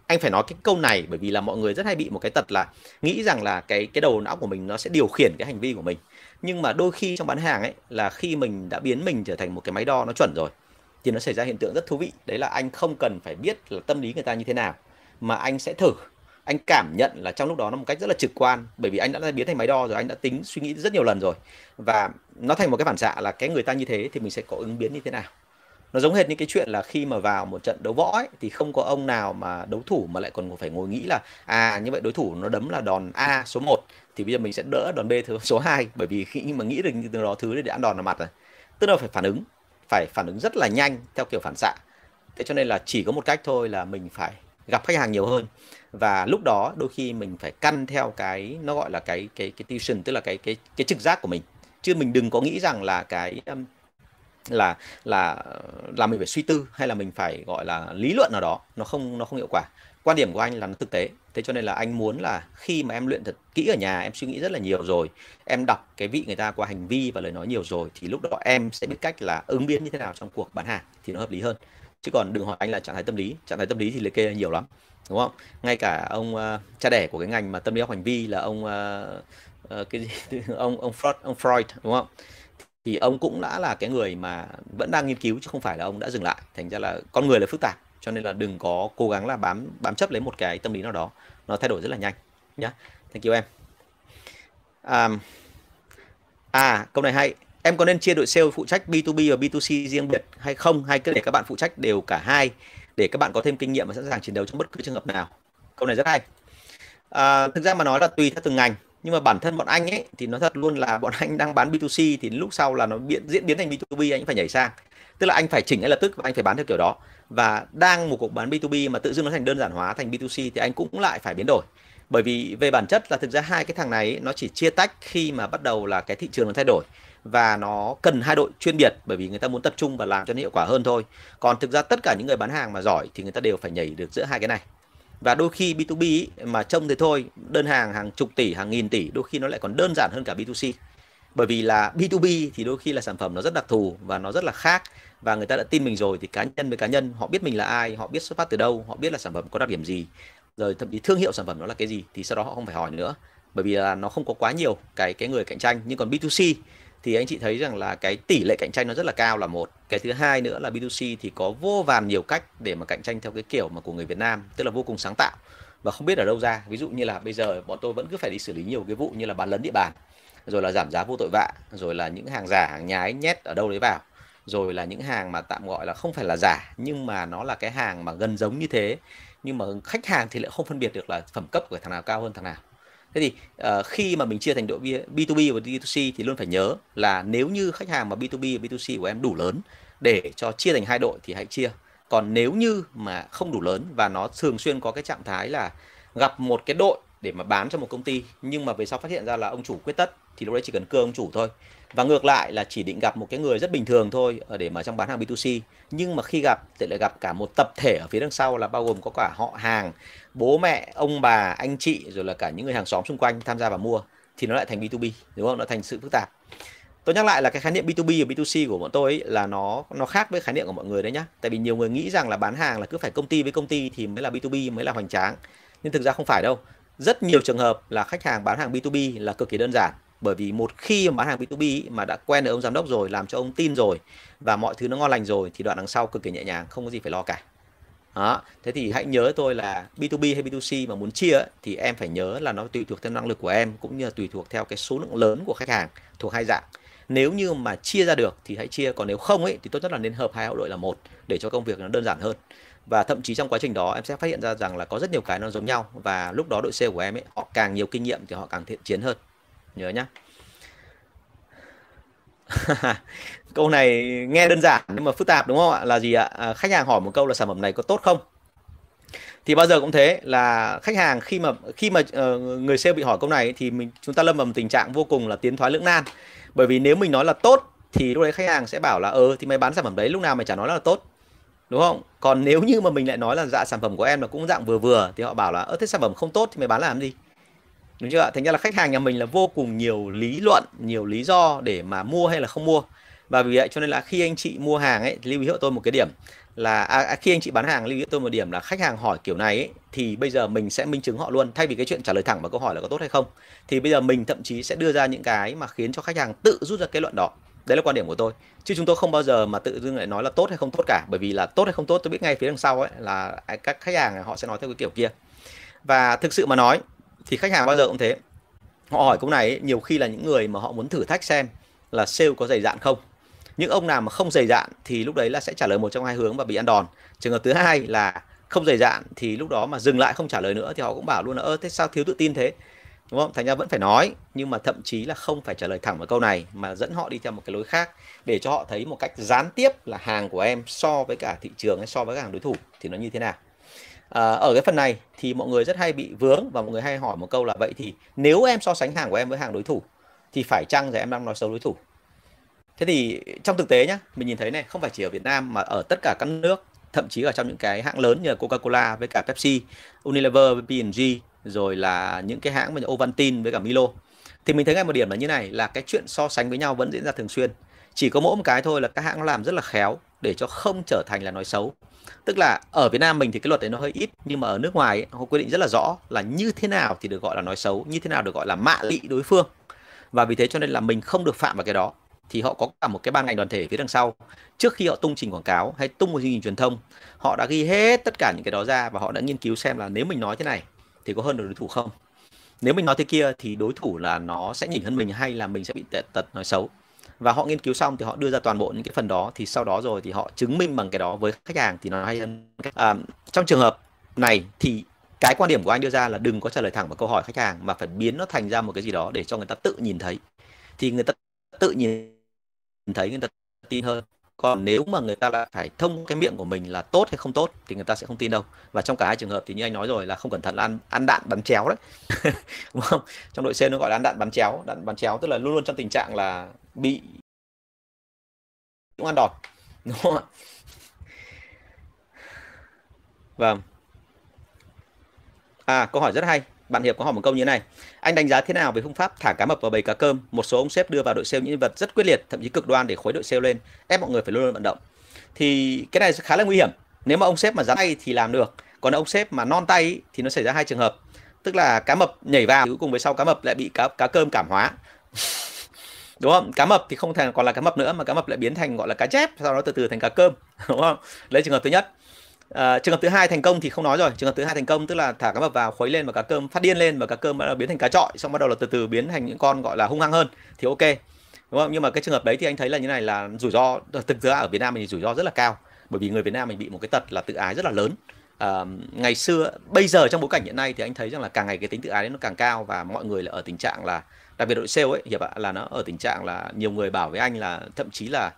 anh phải nói cái câu này bởi vì là mọi người rất hay bị một cái tật là nghĩ rằng là cái cái đầu não của mình nó sẽ điều khiển cái hành vi của mình. Nhưng mà đôi khi trong bán hàng ấy là khi mình đã biến mình trở thành một cái máy đo nó chuẩn rồi thì nó xảy ra hiện tượng rất thú vị. Đấy là anh không cần phải biết là tâm lý người ta như thế nào mà anh sẽ thử anh cảm nhận là trong lúc đó nó một cách rất là trực quan bởi vì anh đã biến thành máy đo rồi anh đã tính suy nghĩ rất nhiều lần rồi. Và nó thành một cái phản xạ là cái người ta như thế thì mình sẽ có ứng biến như thế nào. Nó giống hệt như cái chuyện là khi mà vào một trận đấu võ ấy, thì không có ông nào mà đấu thủ mà lại còn phải ngồi nghĩ là à như vậy đối thủ nó đấm là đòn A số 1 thì bây giờ mình sẽ đỡ đòn B thứ số 2 bởi vì khi mà nghĩ được từ đó thứ để ăn đòn vào mặt rồi tức là phải phản ứng phải phản ứng rất là nhanh theo kiểu phản xạ. Thế cho nên là chỉ có một cách thôi là mình phải gặp khách hàng nhiều hơn. Và lúc đó đôi khi mình phải căn theo cái, nó gọi là cái cái cái tuition, tức là cái cái cái trực giác của mình. Chứ mình đừng có nghĩ rằng là cái là là là mình phải suy tư hay là mình phải, gọi là, lý luận nào đó. Nó không nó không hiệu quả. Quan điểm của anh là nó thực tế. Thế cho nên là anh muốn là khi mà em luyện thật kỹ ở nhà, em suy nghĩ rất là nhiều rồi, em đọc cái vị người ta qua hành vi và lời nói nhiều rồi, thì lúc đó em sẽ biết cách là ứng biến như thế nào trong cuộc bán hàng thì nó hợp lý hơn chứ còn đừng hỏi anh là trạng thái tâm lý. Trạng thái tâm lý thì liệt kê nhiều lắm đúng không? Ngay cả ông uh, cha đẻ của cái ngành mà tâm lý học hành vi là ông uh, uh, cái gì? Ông ông Freud ông Freud đúng không? Thì ông cũng đã là cái người mà vẫn đang nghiên cứu chứ không phải là ông đã dừng lại. Thành ra là con người là phức tạp cho nên là đừng có cố gắng là bám bám chấp lấy một cái tâm lý nào đó. Nó thay đổi rất là nhanh nhá. Thank you em. Um, à câu này hay em có nên chia đội sale phụ trách B2B và B2C riêng biệt hay không? Hay cứ để các bạn phụ trách đều cả hai để các bạn có thêm kinh nghiệm và sẵn sàng chiến đấu trong bất cứ trường hợp nào? Câu này rất hay. À, thực ra mà nói là tùy theo từng ngành nhưng mà bản thân bọn anh ấy thì nói thật luôn là bọn anh đang bán B2C thì lúc sau là nó biến diễn biến thành B2B anh phải nhảy sang. Tức là anh phải chỉnh ngay lập tức và anh phải bán theo kiểu đó. Và đang một cuộc bán B2B mà tự dưng nó thành đơn giản hóa thành B2C thì anh cũng lại phải biến đổi. Bởi vì về bản chất là thực ra hai cái thằng này nó chỉ chia tách khi mà bắt đầu là cái thị trường nó thay đổi và nó cần hai đội chuyên biệt bởi vì người ta muốn tập trung và làm cho nó hiệu quả hơn thôi. Còn thực ra tất cả những người bán hàng mà giỏi thì người ta đều phải nhảy được giữa hai cái này. Và đôi khi B2B ý, mà trông thế thôi đơn hàng hàng chục tỷ hàng nghìn tỷ đôi khi nó lại còn đơn giản hơn cả B2C bởi vì là B2B thì đôi khi là sản phẩm nó rất đặc thù và nó rất là khác. Và người ta đã tin mình rồi thì cá nhân với cá nhân họ biết mình là ai họ biết xuất phát từ đâu họ biết là sản phẩm có đặc điểm gì. Rồi thậm chí thương hiệu sản phẩm nó là cái gì thì sau đó họ không phải hỏi nữa. Bởi vì là nó không có quá nhiều cái cái người cạnh tranh. Nhưng còn B2C thì anh chị thấy rằng là cái tỷ lệ cạnh tranh nó rất là cao là một. Cái thứ hai nữa là B2C thì có vô vàn nhiều cách để mà cạnh tranh theo cái kiểu mà của người Việt Nam, tức là vô cùng sáng tạo. Và không biết ở đâu ra. Ví dụ như là bây giờ bọn tôi vẫn cứ phải đi xử lý nhiều cái vụ như là bán lấn địa bàn, rồi là giảm giá vô tội vạ, rồi là những hàng giả, hàng nhái nhét ở đâu đấy vào, rồi là những hàng mà tạm gọi là không phải là giả, nhưng mà nó là cái hàng mà gần giống như thế, nhưng mà khách hàng thì lại không phân biệt được là phẩm cấp của thằng nào cao hơn thằng nào thế thì uh, khi mà mình chia thành đội B2B và B2C thì luôn phải nhớ là nếu như khách hàng mà B2B và B2C của em đủ lớn để cho chia thành hai đội thì hãy chia. Còn nếu như mà không đủ lớn và nó thường xuyên có cái trạng thái là gặp một cái đội để mà bán cho một công ty nhưng mà về sau phát hiện ra là ông chủ quyết tất thì lúc đấy chỉ cần cưa ông chủ thôi và ngược lại là chỉ định gặp một cái người rất bình thường thôi ờ, để mà trong bán hàng B2C nhưng mà khi gặp thì lại gặp cả một tập thể ở phía đằng sau là bao gồm có cả họ hàng bố mẹ ông bà anh chị rồi là cả những người hàng xóm xung quanh tham gia vào mua. Thì nó lại thành B2B đúng không? Nó thành sự phức tạp. Tôi nhắc lại là cái khái niệm B2B và B2C của bọn tôi ấy, là nó nó khác với khái niệm của mọi người đấy nhá. Tại vì nhiều người nghĩ rằng là bán hàng là cứ phải công ty với công ty thì mới là B2B mới là hoành tráng. Nhưng thực ra không phải đâu. Rất nhiều trường hợp là khách hàng bán hàng B2B là cực kỳ đơn giản bởi vì một khi mà bán hàng B2B mà đã quen được ông giám đốc rồi, làm cho ông tin rồi, và mọi thứ nó ngon lành rồi, thì đoạn đằng sau cực kỳ nhẹ nhàng, không có gì phải lo cả. Đó, thế thì hãy nhớ tôi là B2B hay B2C mà muốn chia thì em phải nhớ là nó tùy thuộc theo năng lực của em, cũng như là tùy thuộc theo cái số lượng lớn của khách hàng thuộc hai dạng. Nếu như mà chia ra được thì hãy chia, còn nếu không ấy, thì tốt nhất là nên hợp hai đội là một, để cho công việc nó đơn giản hơn. Và thậm chí trong quá trình đó, em sẽ phát hiện ra rằng là có rất nhiều cái nó giống nhau, và lúc đó đội sale của em ấy, họ càng nhiều kinh nghiệm thì họ càng thiện chiến hơn nhớ nhá. Câu này nghe đơn giản nhưng mà phức tạp đúng không ạ? Là gì ạ? À, khách hàng hỏi một câu là sản phẩm này có tốt không? Thì bao giờ cũng thế là khách hàng khi mà khi mà uh, người sale bị hỏi câu này thì mình chúng ta lâm vào một tình trạng vô cùng là tiến thoái lưỡng nan. Bởi vì nếu mình nói là tốt thì lúc đấy khách hàng sẽ bảo là ờ thì mày bán sản phẩm đấy lúc nào mày chả nói là tốt. Đúng không? Còn nếu như mà mình lại nói là dạ sản phẩm của em là cũng dạng vừa vừa. Thì họ bảo là ơ thế sản phẩm không tốt thì mày bán làm gì? Đúng chưa ạ? Thành ra là khách hàng nhà mình là vô cùng nhiều lý luận nhiều lý do để mà mua hay là không mua. Và vì vậy cho nên là khi anh chị mua hàng ấy lưu ý hộ tôi một cái điểm là à, à, khi anh chị bán hàng lưu ý tôi một điểm là khách hàng hỏi kiểu này ấy, thì bây giờ mình sẽ minh chứng họ luôn. Thay vì cái chuyện trả lời thẳng vào câu hỏi là có tốt hay không thì bây giờ mình thậm chí sẽ đưa ra những cái mà khiến cho khách hàng tự rút ra kết luận đó. Đấy là quan điểm của tôi. Chứ chúng tôi không bao giờ mà tự dưng lại nói là tốt hay không tốt cả. Bởi vì là tốt hay không tốt tôi biết ngay phía đằng sau ấy là à, các khách hàng họ sẽ nói theo cái kiểu kia. Và thực sự mà nói thì khách hàng bao giờ cũng thế. Họ hỏi câu này ấy, nhiều khi là những người mà họ muốn thử thách xem là sale có dày dạn không. Những ông nào mà không dày dạn thì lúc đấy là sẽ trả lời một trong hai hướng và bị ăn đòn. Trường hợp thứ hai là không dày dạn thì lúc đó mà dừng lại không trả lời nữa thì họ cũng bảo luôn là ơ thế sao thiếu tự tin thế? Đúng không? Thành ra vẫn phải nói nhưng mà thậm chí là không phải trả lời thẳng vào câu này mà dẫn họ đi theo một cái lối khác để cho họ thấy một cách gián tiếp là hàng của em so với cả thị trường hay so với cả hàng đối thủ thì nó như thế nào à, ở cái phần này thì mọi người rất hay bị vướng và mọi người hay hỏi một câu là vậy thì nếu em so sánh hàng của em với hàng đối thủ thì phải chăng là em đang nói xấu đối thủ? Thế thì trong thực tế nhá mình nhìn thấy này không phải chỉ ở Việt Nam mà ở tất cả các nước thậm chí ở trong những cái hãng lớn như Coca-Cola với cả Pepsi, Unilever với P&G rồi là những cái hãng như Ovaltine với cả Milo. Thì mình thấy ngay một điểm là như này là cái chuyện so sánh với nhau vẫn diễn ra thường xuyên. Chỉ có mỗi một cái thôi là các hãng nó làm rất là khéo để cho không trở thành là nói xấu tức là ở Việt Nam mình thì cái luật đấy nó hơi ít nhưng mà ở nước ngoài ấy, họ quy định rất là rõ là như thế nào thì được gọi là nói xấu như thế nào được gọi là mạ lị đối phương. Và vì thế cho nên là mình không được phạm vào cái đó. Thì họ có cả một cái ban ngành đoàn thể phía đằng sau. Trước khi họ tung trình quảng cáo hay tung một chương trình truyền thông họ đã ghi hết tất cả những cái đó ra và họ đã nghiên cứu xem là nếu mình nói thế này thì có hơn được đối thủ không? Nếu mình nói thế kia thì đối thủ là nó sẽ nhỉnh hơn mình hay là mình sẽ bị tệ tật nói xấu? Và họ nghiên cứu xong thì họ đưa ra toàn bộ những cái phần đó thì sau đó rồi thì họ chứng minh bằng cái đó với khách hàng thì nó hay hơn. À, trong trường hợp này thì cái quan điểm của anh đưa ra là đừng có trả lời thẳng vào câu hỏi khách hàng mà phải biến nó thành ra một cái gì đó để cho người ta tự nhìn thấy. Thì người ta tự nhìn thấy người ta tin hơn còn nếu mà người ta lại phải thông cái miệng của mình là tốt hay không tốt thì người ta sẽ không tin đâu. Và trong cả hai trường hợp thì như anh nói rồi là không cẩn thận là ăn ăn đạn bắn chéo đấy. Đúng không? Trong đội C nó gọi là ăn đạn bắn chéo, đạn bắn chéo tức là luôn luôn trong tình trạng là bị cũng ăn đòn. Đúng không ạ? Vâng. À câu hỏi rất hay bạn Hiệp có hỏi một câu như thế này. Anh đánh giá thế nào về phương pháp thả cá mập vào bầy cá cơm? Một số ông sếp đưa vào đội sale những nhân vật rất quyết liệt, thậm chí cực đoan để khuấy đội sale lên, ép mọi người phải luôn luôn vận động. Thì cái này khá là nguy hiểm. Nếu mà ông sếp mà dám tay thì làm được. Còn ông sếp mà non tay thì nó xảy ra hai trường hợp. Tức là cá mập nhảy vào cuối cùng với sau cá mập lại bị cá cá cơm cảm hóa. đúng không cá mập thì không thành còn là cá mập nữa mà cá mập lại biến thành gọi là cá chép sau đó từ từ thành cá cơm đúng không lấy trường hợp thứ nhất À, trường hợp thứ hai thành công thì không nói rồi. Trường hợp thứ hai thành công tức là thả cá mập vào khuấy lên và cá cơm phát điên lên và cá cơm bắt đầu biến thành cá trọi xong bắt đầu là từ từ biến thành những con gọi là hung hăng hơn thì ok. Đúng không? Nhưng mà cái trường hợp đấy thì anh thấy là như này là rủi ro thực ra ở Việt Nam mình rủi ro rất là cao bởi vì người Việt Nam mình bị một cái tật là tự ái rất là lớn. À, ngày xưa bây giờ trong bối cảnh hiện nay thì anh thấy rằng là càng ngày cái tính tự ái đấy nó càng cao và mọi người là ở tình trạng là đặc biệt đội sale ấy hiệp ạ là nó ở tình trạng là nhiều người bảo với anh là thậm chí là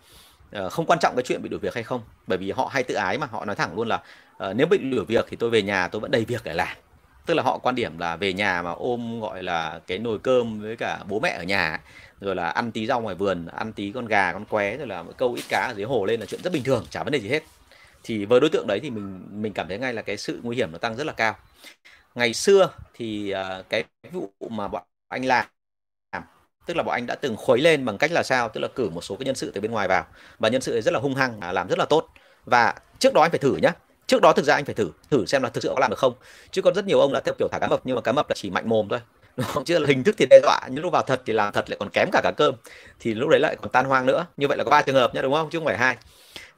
Ờ, không quan trọng cái chuyện bị đuổi việc hay không bởi vì họ hay tự ái mà họ nói thẳng luôn là uh, nếu bị đuổi việc thì tôi về nhà tôi vẫn đầy việc để làm. Tức là họ quan điểm là về nhà mà ôm gọi là cái nồi cơm với cả bố mẹ ở nhà rồi là ăn tí rau ngoài vườn ăn tí con gà con qué rồi là câu ít cá ở dưới hồ lên là chuyện rất bình thường chả vấn đề gì hết. Thì với đối tượng đấy thì mình mình cảm thấy ngay là cái sự nguy hiểm nó tăng rất là cao. Ngày xưa thì uh, cái vụ mà bọn anh làm tức là bọn anh đã từng khuấy lên bằng cách là sao? Tức là cử một số cái nhân sự từ bên ngoài vào. Và nhân sự rất là hung hăng à, làm rất là tốt. Và trước đó anh phải thử nhá. Trước đó thực ra anh phải thử thử xem là thực sự có làm được không. Chứ còn rất nhiều ông đã theo kiểu thả cá mập, nhưng mà cá mập là chỉ mạnh mồm thôi đúng không? Chứ là hình thức thì đe dọa, nhưng lúc vào thật thì làm thật lại còn kém cả cả cơm. Thì lúc đấy lại còn tan hoang nữa. Như vậy là có ba trường hợp nhá, đúng không? Chứ không phải hai.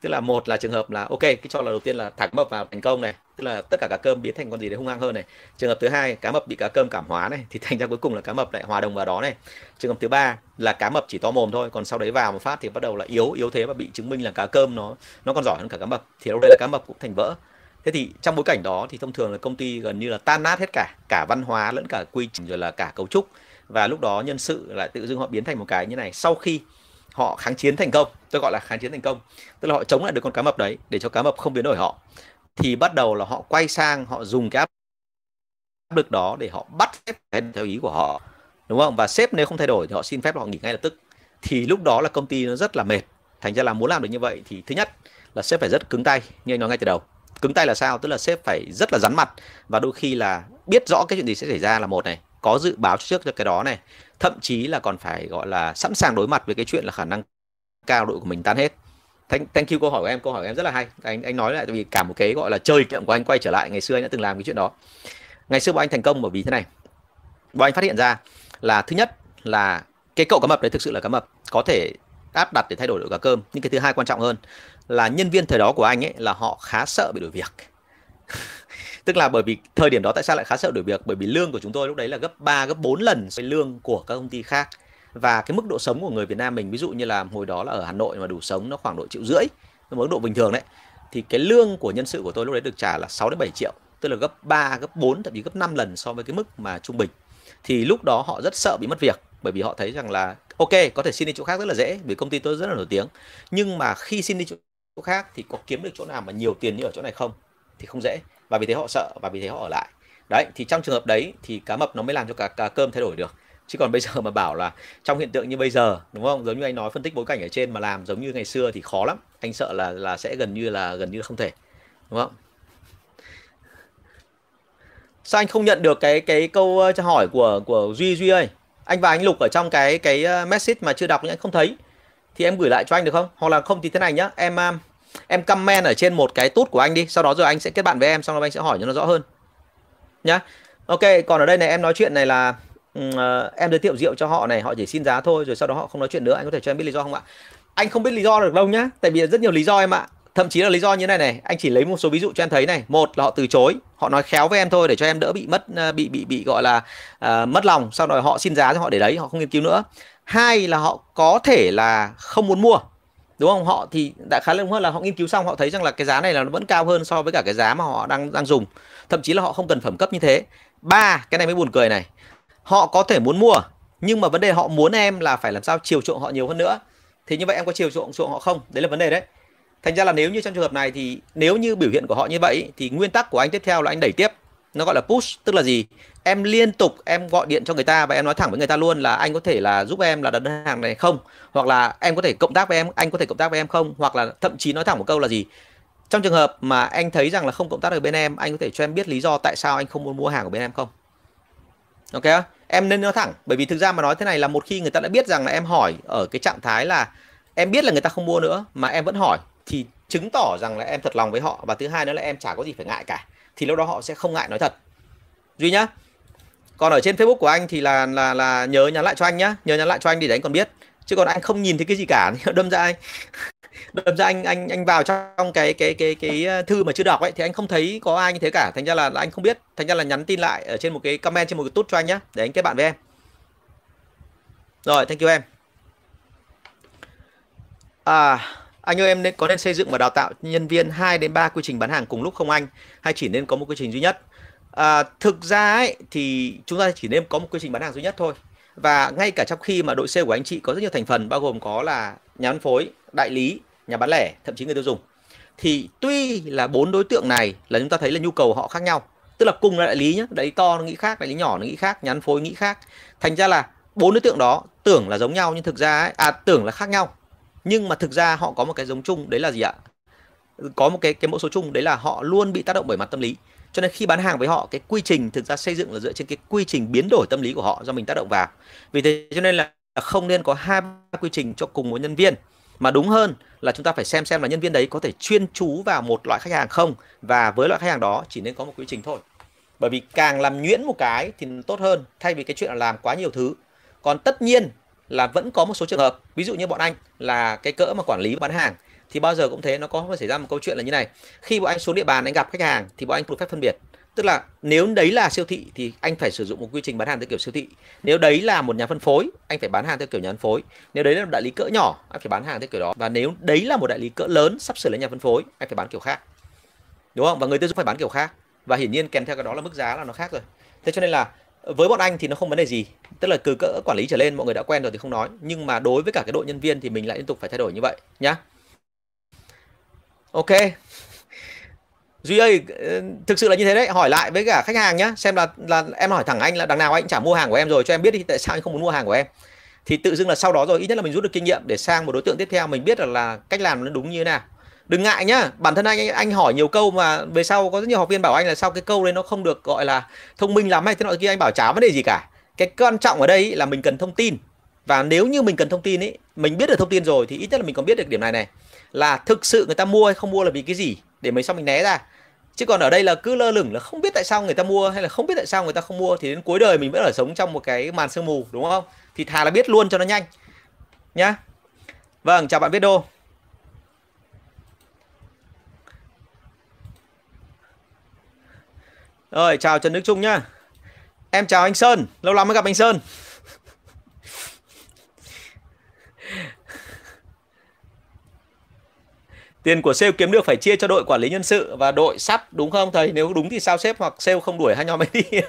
Tức là một là trường hợp là, ok, cái cho là đầu tiên là thả mập vào thành công này. Tức là tất cả cá cơm biến thành con gì đấy hung hăng hơn này. Trường hợp thứ hai, cá mập bị cá cơm cảm hóa này, thì thành ra cuối cùng là cá mập lại hòa đồng vào đó này. Trường hợp thứ ba là cá mập chỉ to mồm thôi, còn sau đấy vào một phát thì bắt đầu là yếu yếu thế và bị chứng minh là cá cơm nó nó còn giỏi hơn cả cá mập. Thì lúc đấy là cá mập cũng thành vỡ thế thì trong bối cảnh đó thì thông thường là công ty gần như là tan nát hết cả cả văn hóa lẫn cả quy trình rồi là cả cấu trúc. Và lúc đó nhân sự lại tự dưng họ biến thành một cái như này. Sau khi họ kháng chiến thành công, tôi gọi là kháng chiến thành công, tức là họ chống lại được con cá mập đấy để cho cá mập không biến đổi họ, thì bắt đầu là họ quay sang, họ dùng cái áp lực đó để họ bắt xếp theo ý của họ, đúng không? Và sếp nếu không thay đổi thì họ xin phép họ nghỉ ngay lập tức. Thì lúc đó là công ty nó rất là mệt. Thành ra là muốn làm được như vậy thì thứ nhất là sếp phải rất cứng tay như anh nói ngay từ đầu cứng tay là sao? Tức là sếp phải rất là rắn mặt. Và đôi khi là biết rõ cái chuyện gì sẽ xảy ra là một này có dự báo trước cho cái đó này. Thậm chí là còn phải gọi là sẵn sàng đối mặt với cái chuyện là khả năng cao đội của mình tan hết. Thank, thank you câu hỏi của em. Câu hỏi của em rất là hay. Anh anh nói lại vì cả một cái gọi là chơi kiệm của anh quay trở lại ngày xưa anh đã từng làm cái chuyện đó. Ngày xưa bọn anh thành công bởi vì thế này. Bọn anh phát hiện ra là thứ nhất là cái cậu cá mập đấy thực sự là cá mập có thể áp đặt để thay đổi đội cá cơm. Nhưng cái thứ hai quan trọng hơn là nhân viên thời đó của anh ấy là họ khá sợ bị đổi việc. Tức là bởi vì thời điểm đó tại sao lại khá sợ đổi việc? Bởi vì lương của chúng tôi lúc đấy là gấp 3 gấp 4 lần so với lương của các công ty khác. Và cái mức độ sống của người Việt Nam mình, ví dụ như là hồi đó là ở Hà Nội mà đủ sống nó khoảng độ triệu rưỡi mức độ bình thường đấy, thì cái lương của nhân sự của tôi lúc đấy được trả là 6 đến 7 triệu, tức là gấp 3 gấp 4 thậm chí gấp 5 lần so với cái mức mà trung bình. Thì lúc đó họ rất sợ bị mất việc, bởi vì họ thấy rằng là, ok, có thể xin đi chỗ khác rất là dễ, vì công ty tôi rất là nổi tiếng. Nhưng mà khi xin đi chỗ khác thì có kiếm được chỗ nào mà nhiều tiền như ở chỗ này không? Thì không dễ và vì thế họ sợ và vì thế họ ở lại. Đấy thì trong trường hợp đấy thì cá mập nó mới làm cho cả, cả cơm thay đổi được. Chứ còn bây giờ mà bảo là trong hiện tượng như bây giờ đúng không? Giống như anh nói phân tích bối cảnh ở trên mà làm giống như ngày xưa thì khó lắm. Anh sợ là là sẽ gần như là gần như không thể đúng không? Sao anh không nhận được cái cái câu ờ, hỏi của của duy duy ơi? Anh và anh lục ở trong cái cái ờ, message mà chưa đọc nhưng anh không thấy thì em gửi lại cho anh được không? Hoặc là không thì thế này nhá. Em um, em comment ở trên một cái tút của anh đi. Sau đó rồi anh sẽ kết bạn với em xong rồi anh sẽ hỏi cho nó rõ hơn. Nhá. Ok còn ở đây này em nói chuyện này là uh, em giới thiệu rượu cho họ này họ chỉ xin giá thôi rồi sau đó họ không nói chuyện nữa. Anh có thể cho em biết lý do không ạ? Anh không biết lý do được đâu nhá. Tại vì rất nhiều lý do em ạ. Thậm chí là lý do như này này anh chỉ lấy một số ví dụ cho em thấy này. Một là họ từ chối họ nói khéo với em thôi để cho em đỡ bị mất ờ, bị bị bị gọi là uh, mất lòng. Sau đó họ xin giá cho họ để đấy họ không nghiên cứu nữa hai là họ có thể là không muốn mua, đúng không? Họ thì đã khá lớn hơn là họ nghiên cứu xong họ thấy rằng là cái giá này là nó vẫn cao hơn so với cả cái giá mà họ đang đang dùng. Thậm chí là họ không cần phẩm cấp như thế. Ba, cái này mới buồn cười này. Họ có thể muốn mua, nhưng mà vấn đề họ muốn em là phải làm sao chiều chuộng họ nhiều hơn nữa. Thì như vậy em có chiều chuộng chuộng họ không? Đấy là vấn đề đấy. Thành ra là nếu như trong trường hợp này thì nếu như biểu hiện của họ như vậy, thì nguyên tắc của anh tiếp theo là anh đẩy tiếp. Nó gọi là push, tức là gì? Em liên tục em gọi điện cho người ta và em nói thẳng với người ta luôn là anh có thể là giúp em là đặt đơn hàng này không? Hoặc là em có thể cộng tác với em, anh có thể cộng tác với em không? Hoặc là thậm chí nói thẳng một câu là gì? Trong trường hợp mà anh thấy rằng là không cộng tác được bên em, anh có thể cho em biết lý do tại sao anh không muốn mua hàng của bên em không? Ok em nên nói thẳng, bởi vì thực ra mà nói thế này là một khi người ta đã biết rằng là em hỏi ở cái trạng thái là em biết là người ta không mua nữa mà em vẫn hỏi, thì chứng tỏ rằng là em thật lòng với họ. Và thứ hai nữa là em chả có gì phải ngại cả, thì lúc đó họ sẽ không ngại nói thật. Duy nhá còn ở trên facebook của anh thì là là là nhớ nhắn lại cho anh nhá. Nhớ nhắn lại cho anh để anh còn biết. Chứ còn anh không nhìn thấy cái gì cả. Đâm ra anh đâm ra anh anh anh vào trong cái cái cái cái ờ, thư mà chưa đọc ấy thì anh không thấy có ai như thế cả. Thành ra là, là anh không biết. Thành ra là nhắn tin lại ở trên một cái comment trên một cái tút cho anh nhá để anh kết bạn với em. Rồi thank you em. À anh ơi em nên có nên xây dựng và đào tạo nhân viên 2 đến 3 quy trình bán hàng cùng lúc không anh? Hay chỉ nên có một quy trình duy nhất? À, thực ra ấy thì chúng ta chỉ nên có một quy trình bán hàng duy nhất thôi. Và ngay cả trong khi mà đội sale của anh chị có rất nhiều thành phần bao gồm có là nhà phân phối đại lý nhà bán lẻ thậm chí người tiêu dùng. Thì tuy là bốn đối tượng này là chúng ta thấy là nhu cầu họ khác nhau. Tức là cùng là đại lý nhé đại lý to nó nghĩ khác đại lý nhỏ nó nghĩ khác nhà phân phối nghĩ khác. Thành ra là bốn đối tượng đó tưởng là giống nhau nhưng thực ra ấy, à tưởng là khác nhau. Nhưng mà thực ra họ có một cái giống chung đấy là gì ạ? Có một cái cái mẫu số chung đấy là họ luôn bị tác động bởi mặt tâm lý cho nên khi bán hàng với họ, cái quy trình thực ra xây dựng là dựa trên cái quy trình biến đổi tâm lý của họ do mình tác động vào. Vì thế cho nên là không nên có hai quy trình cho cùng một nhân viên. Mà đúng hơn là chúng ta phải xem xem là nhân viên đấy có thể chuyên chú vào một loại khách hàng không? Và với loại khách hàng đó, chỉ nên có một quy trình thôi. Bởi vì càng làm nhuyễn một cái thì tốt hơn, thay vì cái chuyện là làm quá nhiều thứ. Còn tất nhiên là vẫn có một số trường hợp, ví dụ như bọn anh là cái cỡ mà quản lý bán hàng thì bao giờ cũng thế, nó có xảy ra một câu chuyện là như này. Khi bọn anh xuống địa bàn, anh gặp khách hàng, thì bọn anh được phép phân biệt. Tức là nếu đấy là siêu thị, thì anh phải sử dụng một quy trình bán hàng theo kiểu siêu thị. Nếu đấy là một nhà phân phối, anh phải bán hàng theo kiểu nhà phân phối. Nếu đấy là một đại lý cỡ nhỏ, anh phải bán hàng theo kiểu đó. Và nếu đấy là một đại lý cỡ lớn, sắp sửa lên nhà phân phối, anh phải bán kiểu khác. Đúng không? Và người tiêu dùng phải bán kiểu khác. Và hiển nhiên kèm theo cái đó là mức giá là nó khác rồi. Thế cho nên là với bọn anh thì nó không vấn đề gì. Tức là từ cỡ quản lý trở lên, mọi người đã quen rồi thì không nói. Nhưng mà đối với cả cái đội nhân viên thì mình lại liên tục phải thay đổi như vậy nhá ok. Duy ơi ừ, thực sự là như thế đấy. Hỏi lại với cả khách hàng nhá. Xem là là em hỏi thẳng anh là đằng nào anh chả mua hàng của em rồi. Cho em biết đi tại sao anh không muốn mua hàng của em? Thì tự dưng là sau đó rồi ít nhất là mình rút được kinh nghiệm để sang một đối tượng tiếp theo. Mình biết là, là cách làm nó đúng như thế nào. Đừng ngại nhá. Bản thân anh anh hỏi nhiều câu mà về sau có rất nhiều học viên bảo anh là sau cái câu đấy nó không được gọi là thông minh lắm hay thế nọ kia anh bảo chả vấn đề gì cả. Cái quan trọng ở đây là mình cần thông tin. Và nếu như mình cần thông tin ấy mình biết được thông tin rồi thì ít nhất là mình còn biết được điểm này này là thực sự người ta mua hay không mua là vì cái gì? Để mấy sau mình né ra. Chứ còn ở đây là cứ lơ lửng là không biết tại sao người ta mua hay là không biết tại sao người ta không mua, thì đến cuối đời mình vẫn ở sống trong một cái màn sương mù, đúng không? Thì thà là biết luôn cho nó nhanh. Nhá. Vâng chào bạn biết đô. Rồi, chào Trần Đức Trung nhá. Em chào anh Sơn. Lâu lắm mới gặp anh Sơn. Tiền của sale kiếm được phải chia cho đội quản lý nhân sự và đội sắp đúng không thầy? Nếu đúng thì sao xếp hoặc sale không đuổi hai nhóm ấy đi.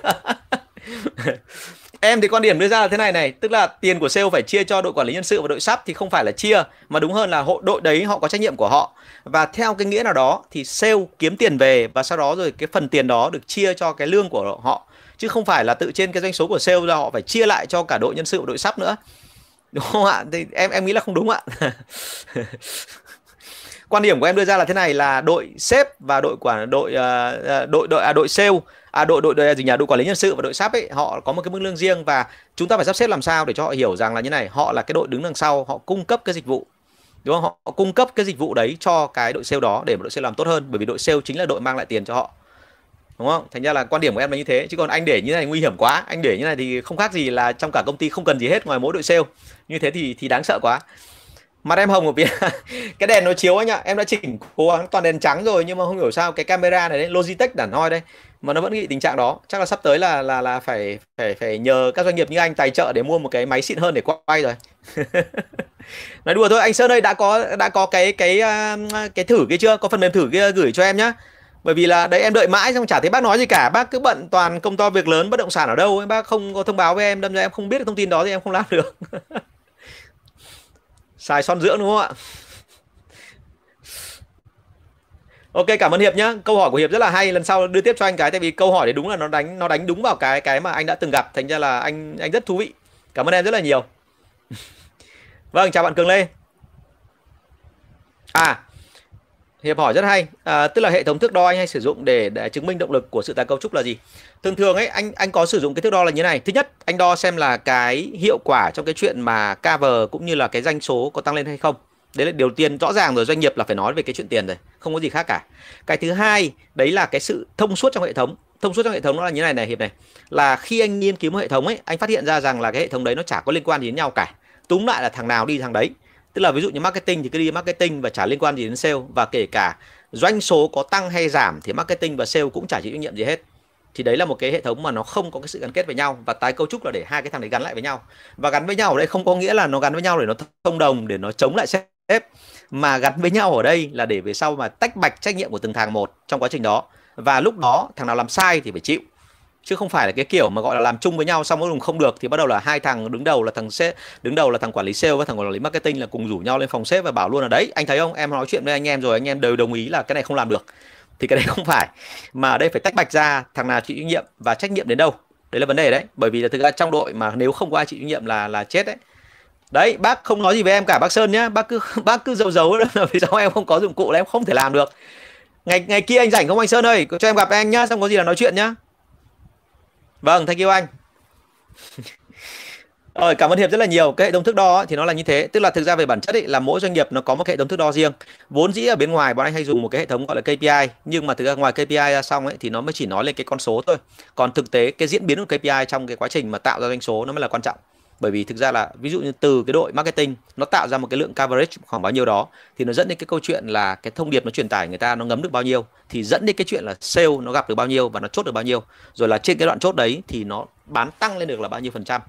em thì quan điểm đưa ra là thế này này, tức là tiền của sale phải chia cho đội quản lý nhân sự và đội sắp thì không phải là chia mà đúng hơn là hộ đội đấy họ có trách nhiệm của họ. Và theo cái nghĩa nào đó thì sale kiếm tiền về và sau đó rồi cái phần tiền đó được chia cho cái lương của họ chứ không phải là tự trên cái doanh số của sale là họ phải chia lại cho cả đội nhân sự và đội sắp nữa. Đúng không ạ? Thì em em nghĩ là không đúng ạ. quan điểm của em đưa ra là thế này là đội sếp và đội quản đội uh, đội đội à, đội sale à đội đội đội à, gì nhà đội quản lý nhân sự và đội sắp ấy họ có một cái mức lương riêng và chúng ta phải sắp xếp làm sao để cho họ hiểu rằng là như này họ là cái đội đứng đằng sau họ cung cấp cái dịch vụ đúng không? Họ cung cấp cái dịch vụ đấy cho cái đội sale đó để mà đội sale làm tốt hơn bởi vì đội sale chính là đội mang lại tiền cho họ đúng không? Thành ra là quan điểm của em là như thế chứ còn anh để như này nguy hiểm quá anh để như này thì không khác gì là trong cả công ty không cần gì hết ngoài mỗi đội sale như thế thì thì đáng sợ quá mặt em hồng ở phía cái đèn nó chiếu anh ạ. Em đã chỉnh cố gắng, toàn đèn trắng rồi, nhưng mà không hiểu sao cái camera này đấy, Logitech đản hoi đây mà nó vẫn bị tình trạng đó. Chắc là sắp tới là là là phải phải phải nhờ các doanh nghiệp như anh tài trợ để mua một cái máy xịn hơn để quay rồi. Nói đùa thôi, anh Sơn ơi, đã có đã có cái cái à, cái thử kia chưa? Có phần mềm thử kia gửi cho em nhá. Bởi vì là đấy, em đợi mãi xong chả thấy bác nói gì cả. Bác cứ bận toàn công to việc lớn, bất động sản ở đâu ấy, bác không có thông báo với em, đâm ra em không biết được thông tin đó thì em không làm được. xài son dưỡng đúng không ạ Ok cảm ơn Hiệp nhá. Câu hỏi của Hiệp rất là hay. Lần sau đưa tiếp cho anh cái tại vì câu hỏi đấy đúng là nó đánh nó đánh đúng vào cái cái mà anh đã từng gặp. Thành ra là anh anh rất thú vị. Cảm ơn em rất là nhiều. vâng, chào bạn Cường Lê. À, Hiệp hỏi rất hay. À, tức là hệ thống thước đo anh hay sử dụng để để chứng minh động lực của sự tái cấu trúc là gì? Thường thường ấy anh anh có sử dụng cái thước đo là như này. Thứ nhất, anh đo xem là cái hiệu quả trong cái chuyện mà cover cũng như là cái doanh số có tăng lên hay không. Đấy là điều tiên rõ ràng rồi doanh nghiệp là phải nói về cái chuyện tiền rồi, không có gì khác cả. Cái thứ hai, đấy là cái sự thông suốt trong hệ thống. Thông suốt trong hệ thống nó là như này này hiệp này. Là khi anh nghiên cứu một hệ thống ấy, anh phát hiện ra rằng là cái hệ thống đấy nó chả có liên quan gì đến nhau cả. Túm lại là thằng nào đi thằng đấy tức là ví dụ như marketing thì cứ đi marketing và chả liên quan gì đến sale, và kể cả doanh số có tăng hay giảm thì marketing và sale cũng chả chịu trách nhiệm gì hết. Thì đấy là một cái hệ thống mà nó không có cái sự gắn kết với nhau, và tái cấu trúc là để hai cái thằng đấy gắn lại với nhau. Và gắn với nhau ở đây không có nghĩa là nó gắn với nhau để nó thông đồng, để nó chống lại sếp, mà gắn với nhau ở đây là để về sau mà tách bạch trách nhiệm của từng thằng một trong quá trình đó. Và lúc đó thằng nào làm sai thì phải chịu chứ không phải là cái kiểu mà gọi là làm chung với nhau xong cuối cùng không được, thì bắt đầu là hai thằng đứng đầu là thằng sếp, đứng đầu là thằng quản lý sale với thằng quản lý marketing là cùng rủ nhau lên phòng sếp và bảo luôn là, đấy, anh thấy không? Em nói chuyện với anh em rồi, anh em đều đồng ý là cái này không làm được. Thì cái đấy không phải. Mà ở đây phải tách bạch ra, thằng nào chịu trách nhiệm và trách nhiệm đến đâu? Đấy là vấn đề đấy. Bởi vì là thực ra trong đội mà nếu không có ai chịu trách nhiệm là là chết đấy. Đấy, bác không nói gì với em cả, bác sơn nhá. Bác cứ bác cứ giấu giấu là vì sao em không có dụng cụ là em không thể làm được. Ngày ngày kia anh rảnh không anh sơn ơi? Cho em gặp anh nhá, xong có gì là nói chuyện nhá. Vâng, thank you anh. Rồi, cảm ơn Hiệp rất là nhiều. Cái hệ thống thước đo thì nó là như thế, tức là thực ra về bản chất ấy, là mỗi doanh nghiệp nó có một hệ thống thước đo riêng. Vốn dĩ ở bên ngoài bọn anh hay dùng một cái hệ thống gọi là KPI, nhưng mà thực ra ngoài KPI ra xong ấy thì nó mới chỉ nói lên cái con số thôi. Còn thực tế cái diễn biến của KPI trong cái quá trình mà tạo ra doanh số nó mới là quan trọng bởi vì thực ra là ví dụ như từ cái đội marketing nó tạo ra một cái lượng coverage khoảng bao nhiêu đó thì nó dẫn đến cái câu chuyện là cái thông điệp nó truyền tải người ta nó ngấm được bao nhiêu thì dẫn đến cái chuyện là sale nó gặp được bao nhiêu và nó chốt được bao nhiêu. Rồi là trên cái đoạn chốt đấy thì nó bán tăng lên được là bao nhiêu phần trăm.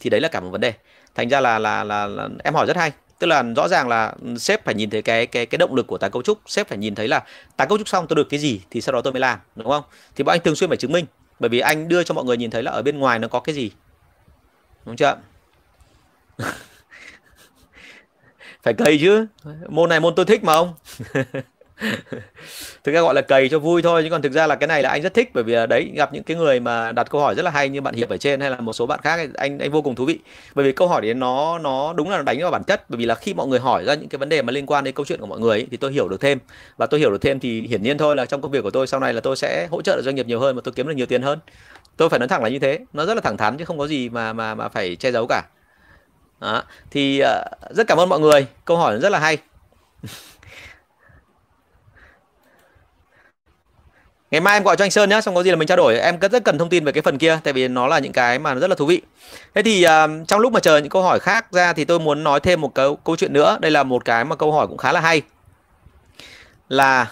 Thì đấy là cả một vấn đề. Thành ra là là là, là em hỏi rất hay. Tức là rõ ràng là sếp phải nhìn thấy cái cái cái động lực của tái cấu trúc. Sếp phải nhìn thấy là tái cấu trúc xong tôi được cái gì thì sau đó tôi mới làm đúng không? Thì bọn anh thường xuyên phải chứng minh. Bởi vì anh đưa cho mọi người nhìn thấy là ở bên ngoài nó có cái gì đúng chưa phải cày chứ. Môn này môn tôi thích mà ông. Thực ra gọi là cày cho vui thôi chứ còn thực ra là cái này là anh rất thích bởi vì đấy gặp những cái người mà đặt câu hỏi rất là hay như bạn hiệp ở trên hay là một số bạn khác anh anh vô cùng thú vị. Bởi vì câu hỏi đấy nó nó đúng là nó đánh vào bản chất. Bởi vì là khi mọi người hỏi ra những cái vấn đề mà liên quan đến câu chuyện của mọi người ấy, thì tôi hiểu được thêm. Và tôi hiểu được thêm thì hiển nhiên thôi là trong công việc của tôi sau này là tôi sẽ hỗ trợ được doanh nghiệp nhiều hơn và tôi kiếm được nhiều tiền hơn tôi phải nói thẳng là như thế. Nó rất là thẳng thắn chứ không có gì mà mà mà phải che giấu cả. Đó. thì uh, rất cảm ơn mọi người. Câu hỏi rất là hay. Ngày mai em gọi cho anh Sơn nhé xong có gì là mình trao đổi. Em rất cần thông tin về cái phần kia tại vì nó là những cái mà rất là thú vị. Thế thì uh, trong lúc mà chờ những câu hỏi khác ra thì tôi muốn nói thêm một câu câu chuyện nữa. Đây là một cái mà câu hỏi cũng khá là hay. Là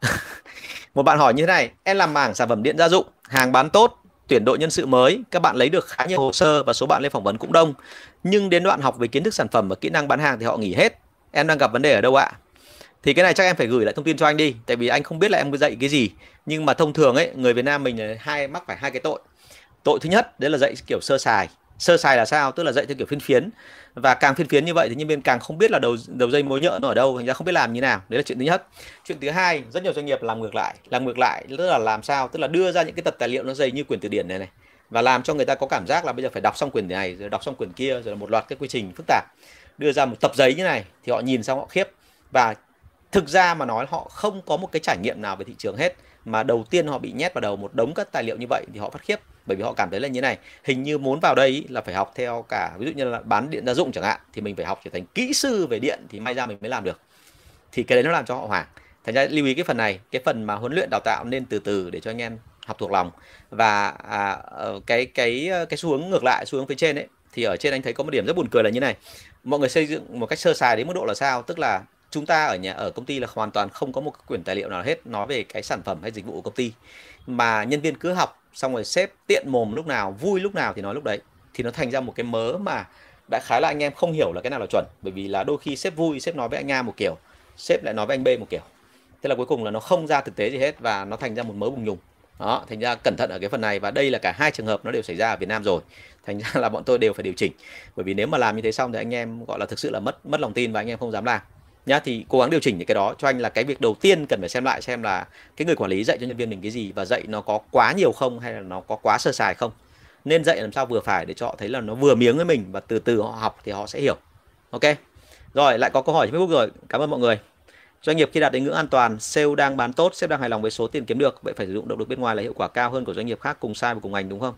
một bạn hỏi như thế này. Em làm mảng sản phẩm điện gia dụng hàng bán tốt, tuyển đội nhân sự mới, các bạn lấy được khá nhiều hồ sơ và số bạn lên phỏng vấn cũng đông. Nhưng đến đoạn học về kiến thức sản phẩm và kỹ năng bán hàng thì họ nghỉ hết. Em đang gặp vấn đề ở đâu ạ? Thì cái này chắc em phải gửi lại thông tin cho anh đi, tại vì anh không biết là em dạy cái gì. Nhưng mà thông thường ấy, người Việt Nam mình là hai mắc phải hai cái tội. Tội thứ nhất, đấy là dạy kiểu sơ sài sơ sài là sao? Tức là dạy theo kiểu phiên phiến. Và càng phiên phiến như vậy thì nhân viên càng không biết là đầu đầu dây mối nhợ nó ở đâu, thành ra không biết làm như nào. Đấy là chuyện thứ nhất. Chuyện thứ hai, rất nhiều doanh nghiệp làm ngược lại, làm ngược lại, tức là làm sao? Tức là đưa ra những cái tập tài liệu nó dày như quyển từ điển này này, và làm cho người ta có cảm giác là bây giờ phải đọc xong quyển này, rồi đọc xong quyển kia, rồi là một loạt cái quy trình phức tạp. Đưa ra một tập giấy như này thì họ nhìn xong họ khiếp. Và thực ra mà nói họ không có một cái trải nghiệm nào về thị trường hết, mà đầu tiên họ bị nhét vào đầu một đống các tài liệu như vậy thì họ phát khiếp bởi vì họ cảm thấy là như này hình như muốn vào đây là phải học theo cả ví dụ như là bán điện gia dụng chẳng hạn thì mình phải học trở thành kỹ sư về điện thì may ra mình mới làm được. Thì cái đấy nó làm cho họ hoảng. Thành ra lưu ý cái phần này cái phần mà huấn luyện đào tạo nên từ từ để cho anh em học thuộc lòng. Và à, ờ, cái cái cái xu hướng ngược lại xu hướng phía trên ấy thì ở trên anh thấy có một điểm rất buồn cười là như này. Mọi người xây dựng một cách sơ sài đến mức độ là sao? Tức là chúng ta ở nhà, ở công ty là hoàn toàn không có một quyển tài liệu nào hết nói về cái sản phẩm hay dịch vụ của công ty. Mà nhân viên cứ học, xong rồi sếp tiện mồm lúc nào, vui lúc nào thì nói lúc đấy. Thì nó thành ra một cái mớ mà đại khái là anh em không hiểu là cái nào là chuẩn. Bởi vì là đôi khi sếp vui, sếp nói với anh A một kiểu, sếp lại nói với anh B một kiểu. Thế là cuối cùng là nó không ra thực tế gì hết và nó thành ra một mớ bùng nhùng. Đó, thành ra cẩn thận ở cái phần này và đây là cả hai trường hợp nó đều xảy ra ở Việt Nam rồi. Thành ra là bọn tôi đều phải điều chỉnh. Bởi vì nếu mà làm như thế xong thì anh em gọi là thực sự là mất mất lòng tin và anh em không dám làm nhá thì cố gắng điều chỉnh những cái đó cho anh là cái việc đầu tiên cần phải xem lại xem là cái người quản lý dạy cho nhân viên mình cái gì và dạy nó có quá nhiều không hay là nó có quá sơ sài không. Nên dạy làm sao vừa phải để cho họ thấy là nó vừa miếng với mình và từ từ họ học thì họ sẽ hiểu. Ok? Rồi lại có câu hỏi trên facebook rồi. Cảm ơn mọi người. Doanh nghiệp khi đạt đến ngưỡng an toàn sale đang bán tốt sếp đang hài lòng với số tiền kiếm được vậy phải sử dụng động lực bên ngoài là hiệu quả cao hơn của doanh nghiệp khác cùng sai và cùng ngành đúng không?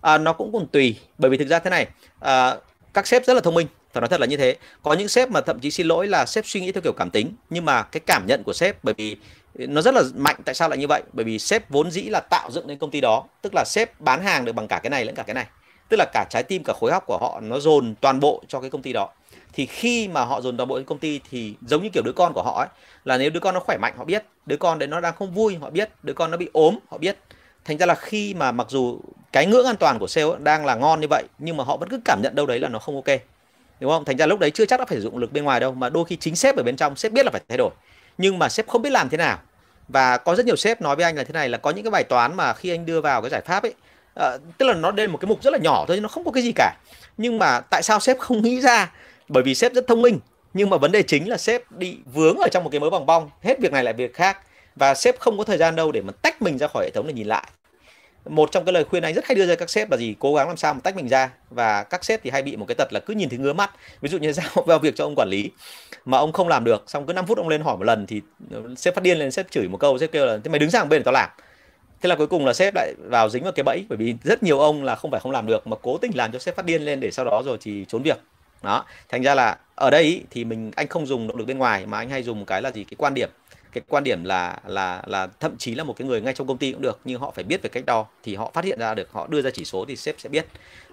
À, nó cũng còn tùy bởi vì thực ra thế này à, các sếp rất là thông minh phải nói thật là như thế. Có những sếp mà thậm chí xin lỗi là sếp suy nghĩ theo kiểu cảm tính. Nhưng mà cái cảm nhận của sếp, bởi vì nó rất là mạnh. Tại sao lại như vậy? Bởi vì sếp vốn dĩ là tạo dựng nên công ty đó. Tức là sếp bán hàng được bằng cả cái này lẫn cả cái này. Tức là cả trái tim, cả khối óc của họ nó dồn toàn bộ cho cái công ty đó. Thì khi mà họ dồn toàn bộ đến công ty thì giống như kiểu đứa con của họ ấy, là nếu đứa con nó khỏe mạnh, họ biết. Đứa con đấy nó đang không vui, họ biết. Đứa con nó bị ốm, họ biết. Thành ra là khi mà mặc dù cái ngưỡng an toàn của sale đang là ngon như vậy, nhưng mà họ vẫn cứ cảm nhận đâu đấy là nó không ok đúng không? Thành ra lúc đấy chưa chắc đã phải sử dụng lực bên ngoài đâu mà đôi khi chính sếp ở bên trong sếp biết là phải thay đổi. Nhưng mà sếp không biết làm thế nào. Và có rất nhiều sếp nói với anh là thế này là có những cái bài toán mà khi anh đưa vào cái giải pháp ấy uh, tức là nó lên một cái mục rất là nhỏ thôi nó không có cái gì cả. Nhưng mà tại sao sếp không nghĩ ra? Bởi vì sếp rất thông minh. Nhưng mà vấn đề chính là sếp bị vướng ở trong một cái mớ bòng bong hết việc này lại việc khác. Và sếp không có thời gian đâu để mà tách mình ra khỏi hệ thống để nhìn lại một trong cái lời khuyên anh rất hay đưa ra các sếp là gì? Cố gắng làm sao mà tách mình ra. Và các sếp thì hay bị một cái tật là cứ nhìn thấy ngứa mắt. Ví dụ như giao vào việc cho ông quản lý mà ông không làm được, xong cứ 5 phút ông lên hỏi một lần thì ừ, sếp phát điên lên, sếp chửi một câu, sếp kêu là, thế mày đứng sang bên để tao làm. Thế là cuối cùng là sếp lại vào dính vào cái bẫy, bởi vì rất nhiều ông là không phải không làm được mà cố tình làm cho sếp phát điên lên để sau đó rồi thì trốn việc. Đó, thành ra là ở đây thì mình, anh không dùng động lực bên ngoài mà anh hay dùng cái là gì? Cái quan điểm cái quan điểm là là là thậm chí là một cái người ngay trong công ty cũng được, nhưng họ phải biết về cách đo, thì họ phát hiện ra được, họ đưa ra chỉ số thì sếp sẽ biết.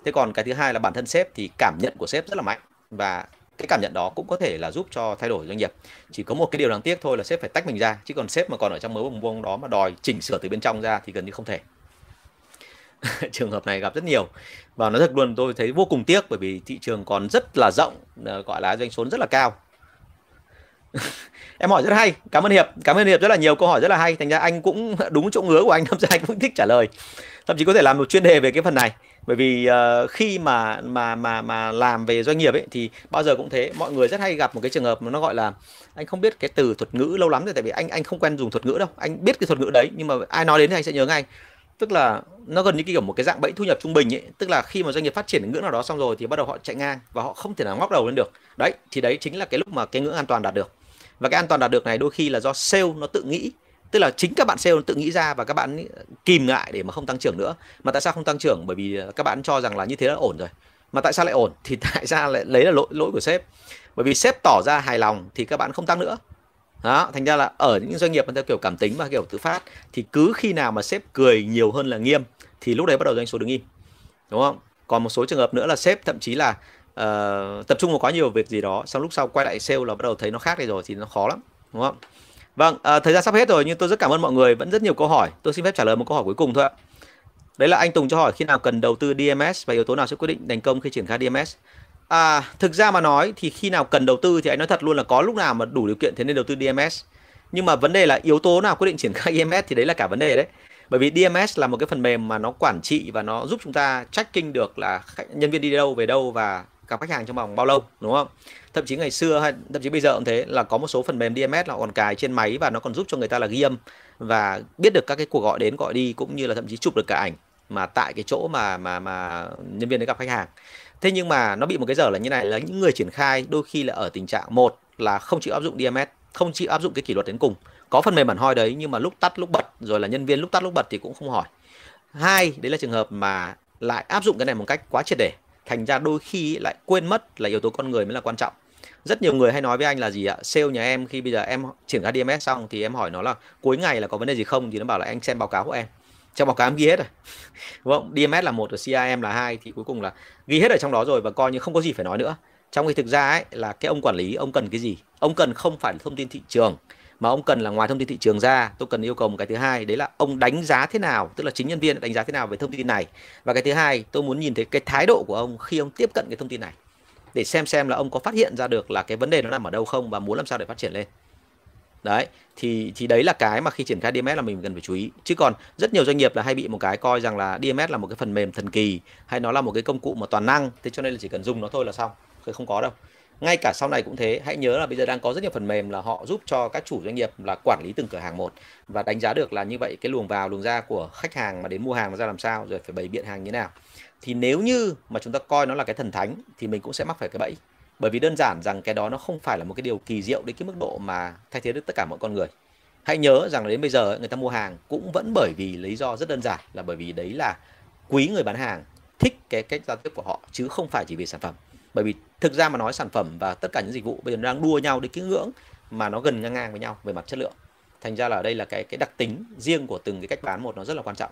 Thế còn cái thứ hai là bản thân sếp thì cảm nhận của sếp rất là mạnh, và cái cảm nhận đó cũng có thể là giúp cho thay đổi doanh nghiệp. Chỉ có một cái điều đáng tiếc thôi là sếp phải tách mình ra, chứ còn sếp mà còn ở trong mớ bồng bông đó mà đòi chỉnh sửa từ bên trong ra thì gần như không thể. Trường hợp này gặp rất nhiều. Và nói thật luôn, tôi thấy vô cùng tiếc bởi vì thị trường còn rất là rộng ờ, gọi là doanh số rất là cao. em hỏi rất hay cảm ơn hiệp cảm ơn hiệp rất là nhiều câu hỏi rất là hay. Thành ra anh cũng đúng chỗ ngứa của anh thậm chí anh cũng thích trả lời. Thậm chí có thể làm một chuyên đề về cái phần này. Bởi vì uh, khi mà mà mà mà làm về doanh nghiệp ấy thì bao giờ cũng thế mọi người rất hay gặp một cái trường hợp mà nó gọi là anh không biết cái từ thuật ngữ lâu lắm rồi tại vì anh anh không quen dùng thuật ngữ đâu. Anh biết cái thuật ngữ đấy nhưng mà ai nói đến thì anh sẽ nhớ ngay. Tức là nó gần như kiểu một cái dạng bẫy thu nhập trung bình ấy. Tức là khi mà doanh nghiệp phát triển đến ngưỡng nào đó xong rồi thì bắt đầu họ chạy ngang và họ không thể nào ngóc đầu lên được. Đấy thì đấy chính là cái lúc mà cái ngưỡng an toàn đạt được và cái an toàn đạt được này đôi khi là do sale nó tự nghĩ. Tức là chính các bạn sale nó tự nghĩ ra và các bạn kìm ngại để mà không tăng trưởng nữa. Mà tại sao không tăng trưởng? Bởi vì ờ, các bạn cho rằng là như thế là ổn rồi. Mà tại sao lại ổn? Thì tại sao lại lấy là lỗi lỗi của sếp? Bởi vì sếp tỏ ra hài lòng thì các bạn không tăng nữa. Đó, thành ra là ở những doanh nghiệp theo kiểu cảm tính và kiểu tự phát thì cứ khi nào mà sếp cười nhiều hơn là nghiêm thì lúc đấy bắt đầu doanh số đứng im. Đúng không? Còn một số trường hợp nữa là sếp thậm chí là uh, tập trung vào quá nhiều việc gì đó xong lúc sau quay lại sale là bắt đầu thấy nó khác đi rồi thì nó khó lắm đúng không vâng uh, thời gian sắp hết rồi nhưng tôi rất cảm ơn mọi người vẫn rất nhiều câu hỏi tôi xin phép trả lời một câu hỏi cuối cùng thôi ạ đấy là anh Tùng cho hỏi khi nào cần đầu tư DMS và yếu tố nào sẽ quyết định thành công khi triển khai DMS À, thực ra mà nói thì khi nào cần đầu tư thì anh nói thật luôn là có lúc nào mà đủ điều kiện thế nên đầu tư DMS. Nhưng mà vấn đề là yếu tố nào quyết định triển khai DMS thì đấy là cả vấn đề đấy. Bởi vì DMS là một cái phần mềm mà nó quản trị và nó giúp chúng ta tracking được là nhân viên đi đâu về đâu và gặp khách hàng trong vòng bao lâu, đúng không? Thậm chí ngày xưa hay, thậm chí bây giờ cũng thế, là có một số phần mềm DMS là còn cài trên máy và nó còn giúp cho người ta là ghi âm và biết được các cái cuộc gọi đến, gọi đi, cũng như là thậm chí chụp được cả ảnh mà tại cái chỗ mà mà mà nhân viên đấy gặp khách hàng. Thế nhưng mà nó bị một cái giờ là như này, là những người triển khai đôi khi là ở tình trạng một là không chịu áp dụng DMS, không chịu áp dụng cái kỷ luật đến cùng. Có phần mềm bản hoi đấy nhưng mà lúc tắt, lúc bật, rồi là nhân viên lúc tắt, lúc bật thì cũng không hỏi. Hai, đấy là trường hợp mà lại áp dụng cái này một cách quá triệt để thành ra đôi khi lại quên mất là yếu tố con người mới là quan trọng. Rất nhiều người hay nói với anh là gì ạ? Sale nhà em khi bây giờ em triển khai DMS xong thì em hỏi nó là cuối ngày là có vấn đề gì không? Thì nó bảo là anh xem báo cáo của em. Trong báo cáo em ghi hết rồi. Đúng không? DMS là một, rồi CRM là hai, thì cuối cùng là ghi hết ở trong đó rồi và coi như không có gì phải nói nữa. Trong khi thực ra ấy, là cái ông quản lý, ông cần cái gì? Ông cần không phải thông tin thị trường mà ông cần là ngoài thông tin thị trường ra, tôi cần yêu cầu một cái thứ hai, đấy là ông đánh giá thế nào, tức là chính nhân viên đánh giá thế nào về thông tin này. Và cái thứ hai, tôi muốn nhìn thấy cái thái độ của ông khi ông tiếp cận cái thông tin này, để xem xem là ông có phát hiện ra được là cái vấn đề nó nằm ở đâu không và muốn làm sao để phát triển lên. Đấy, thì thì đấy là cái mà khi triển khai DMS là mình cần phải chú ý. Chứ còn rất nhiều doanh nghiệp là hay bị một cái coi rằng là DMS là một cái phần mềm thần kỳ, hay nó là một cái công cụ mà toàn năng, thế cho nên là chỉ cần dùng nó thôi là xong không có đâu ngay cả sau này cũng thế, hãy nhớ là bây giờ đang có rất nhiều phần mềm là họ giúp cho các chủ doanh nghiệp là quản lý từng cửa hàng một và đánh giá được là như vậy, cái luồng vào, luồng ra của khách hàng mà đến mua hàng nó ra làm sao, rồi phải bày biện hàng như thế nào. Thì nếu như mà chúng ta coi nó là cái thần thánh thì mình cũng sẽ mắc phải cái bẫy. Bởi vì đơn giản rằng cái đó nó không phải là một cái điều kỳ diệu đến cái mức độ mà thay thế được tất cả mọi con người. Hãy nhớ rằng đến bây giờ người ta mua hàng cũng vẫn bởi vì lý do rất đơn giản là bởi vì đấy là quý người bán hàng thích cái cách giao tiếp của họ chứ không phải chỉ vì sản phẩm bởi vì thực ra mà nói sản phẩm và tất cả những dịch vụ bây giờ đang đua nhau đến cái ngưỡng mà nó gần ngang ngang với nhau về mặt chất lượng. Thành ra là ở đây là cái cái đặc tính riêng của từng cái cách bán một nó rất là quan trọng.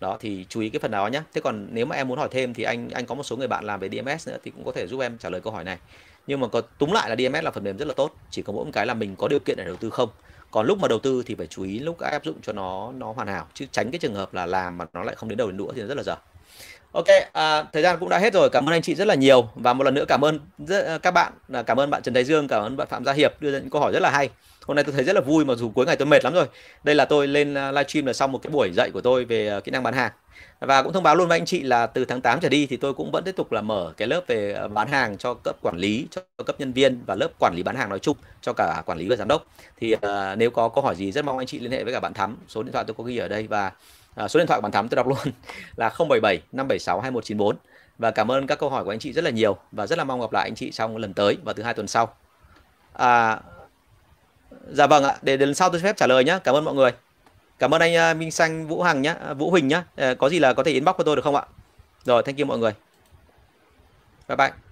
Đó, thì chú ý cái phần đó nhé thế còn nếu mà em muốn hỏi thêm thì anh anh có một số người bạn làm về DMS nữa thì cũng có thể giúp em trả lời câu hỏi này. Nhưng mà có túm lại là DMS là phần mềm rất là tốt, chỉ có mỗi một cái là mình có điều kiện để đầu tư không. Còn lúc mà đầu tư thì phải chú ý lúc áp dụng cho nó nó hoàn hảo. Chứ tránh cái trường hợp là làm mà nó lại không đến đầu đến đũa thì nó rất là dở. Ok, à, thời gian cũng đã hết rồi. Cảm ơn anh chị rất là nhiều. Và một lần nữa cảm ơn rất, à, các bạn, à, cảm ơn bạn Trần Thái Dương, cảm ơn bạn Phạm Gia Hiệp đưa ra những câu hỏi rất là hay. Hôm nay tôi thấy rất là vui mặc dù cuối ngày tôi mệt lắm rồi. Đây là tôi lên à, livestream là xong một cái buổi dạy của tôi về kỹ năng bán hàng. Và cũng thông báo luôn với anh chị là từ tháng 8 trở đi thì tôi cũng vẫn tiếp tục là mở cái lớp về bán hàng cho cấp quản lý cho cấp nhân viên và lớp quản lý bán hàng nói chung cho cả quản lý và giám đốc. Thì uh, nếu có câu hỏi gì rất mong anh chị liên hệ với cả bạn Thắm. Số điện thoại tôi có ghi ở đây và à, số điện thoại của bạn Thắm tôi đọc luôn là 077 576 2194 và cảm ơn các câu hỏi của anh chị rất là nhiều và rất là mong gặp lại anh chị trong lần tới và thứ hai tuần sau à, Dạ vâng ạ, để lần sau tôi phép trả lời nhé. Cảm ơn mọi người. Cảm ơn anh à, Minh Xanh Vũ Hằng nhé, à, Vũ Huỳnh nhé. À, có gì là có thể inbox của tôi được không ạ? Rồi, thank you mọi người. Bye bye.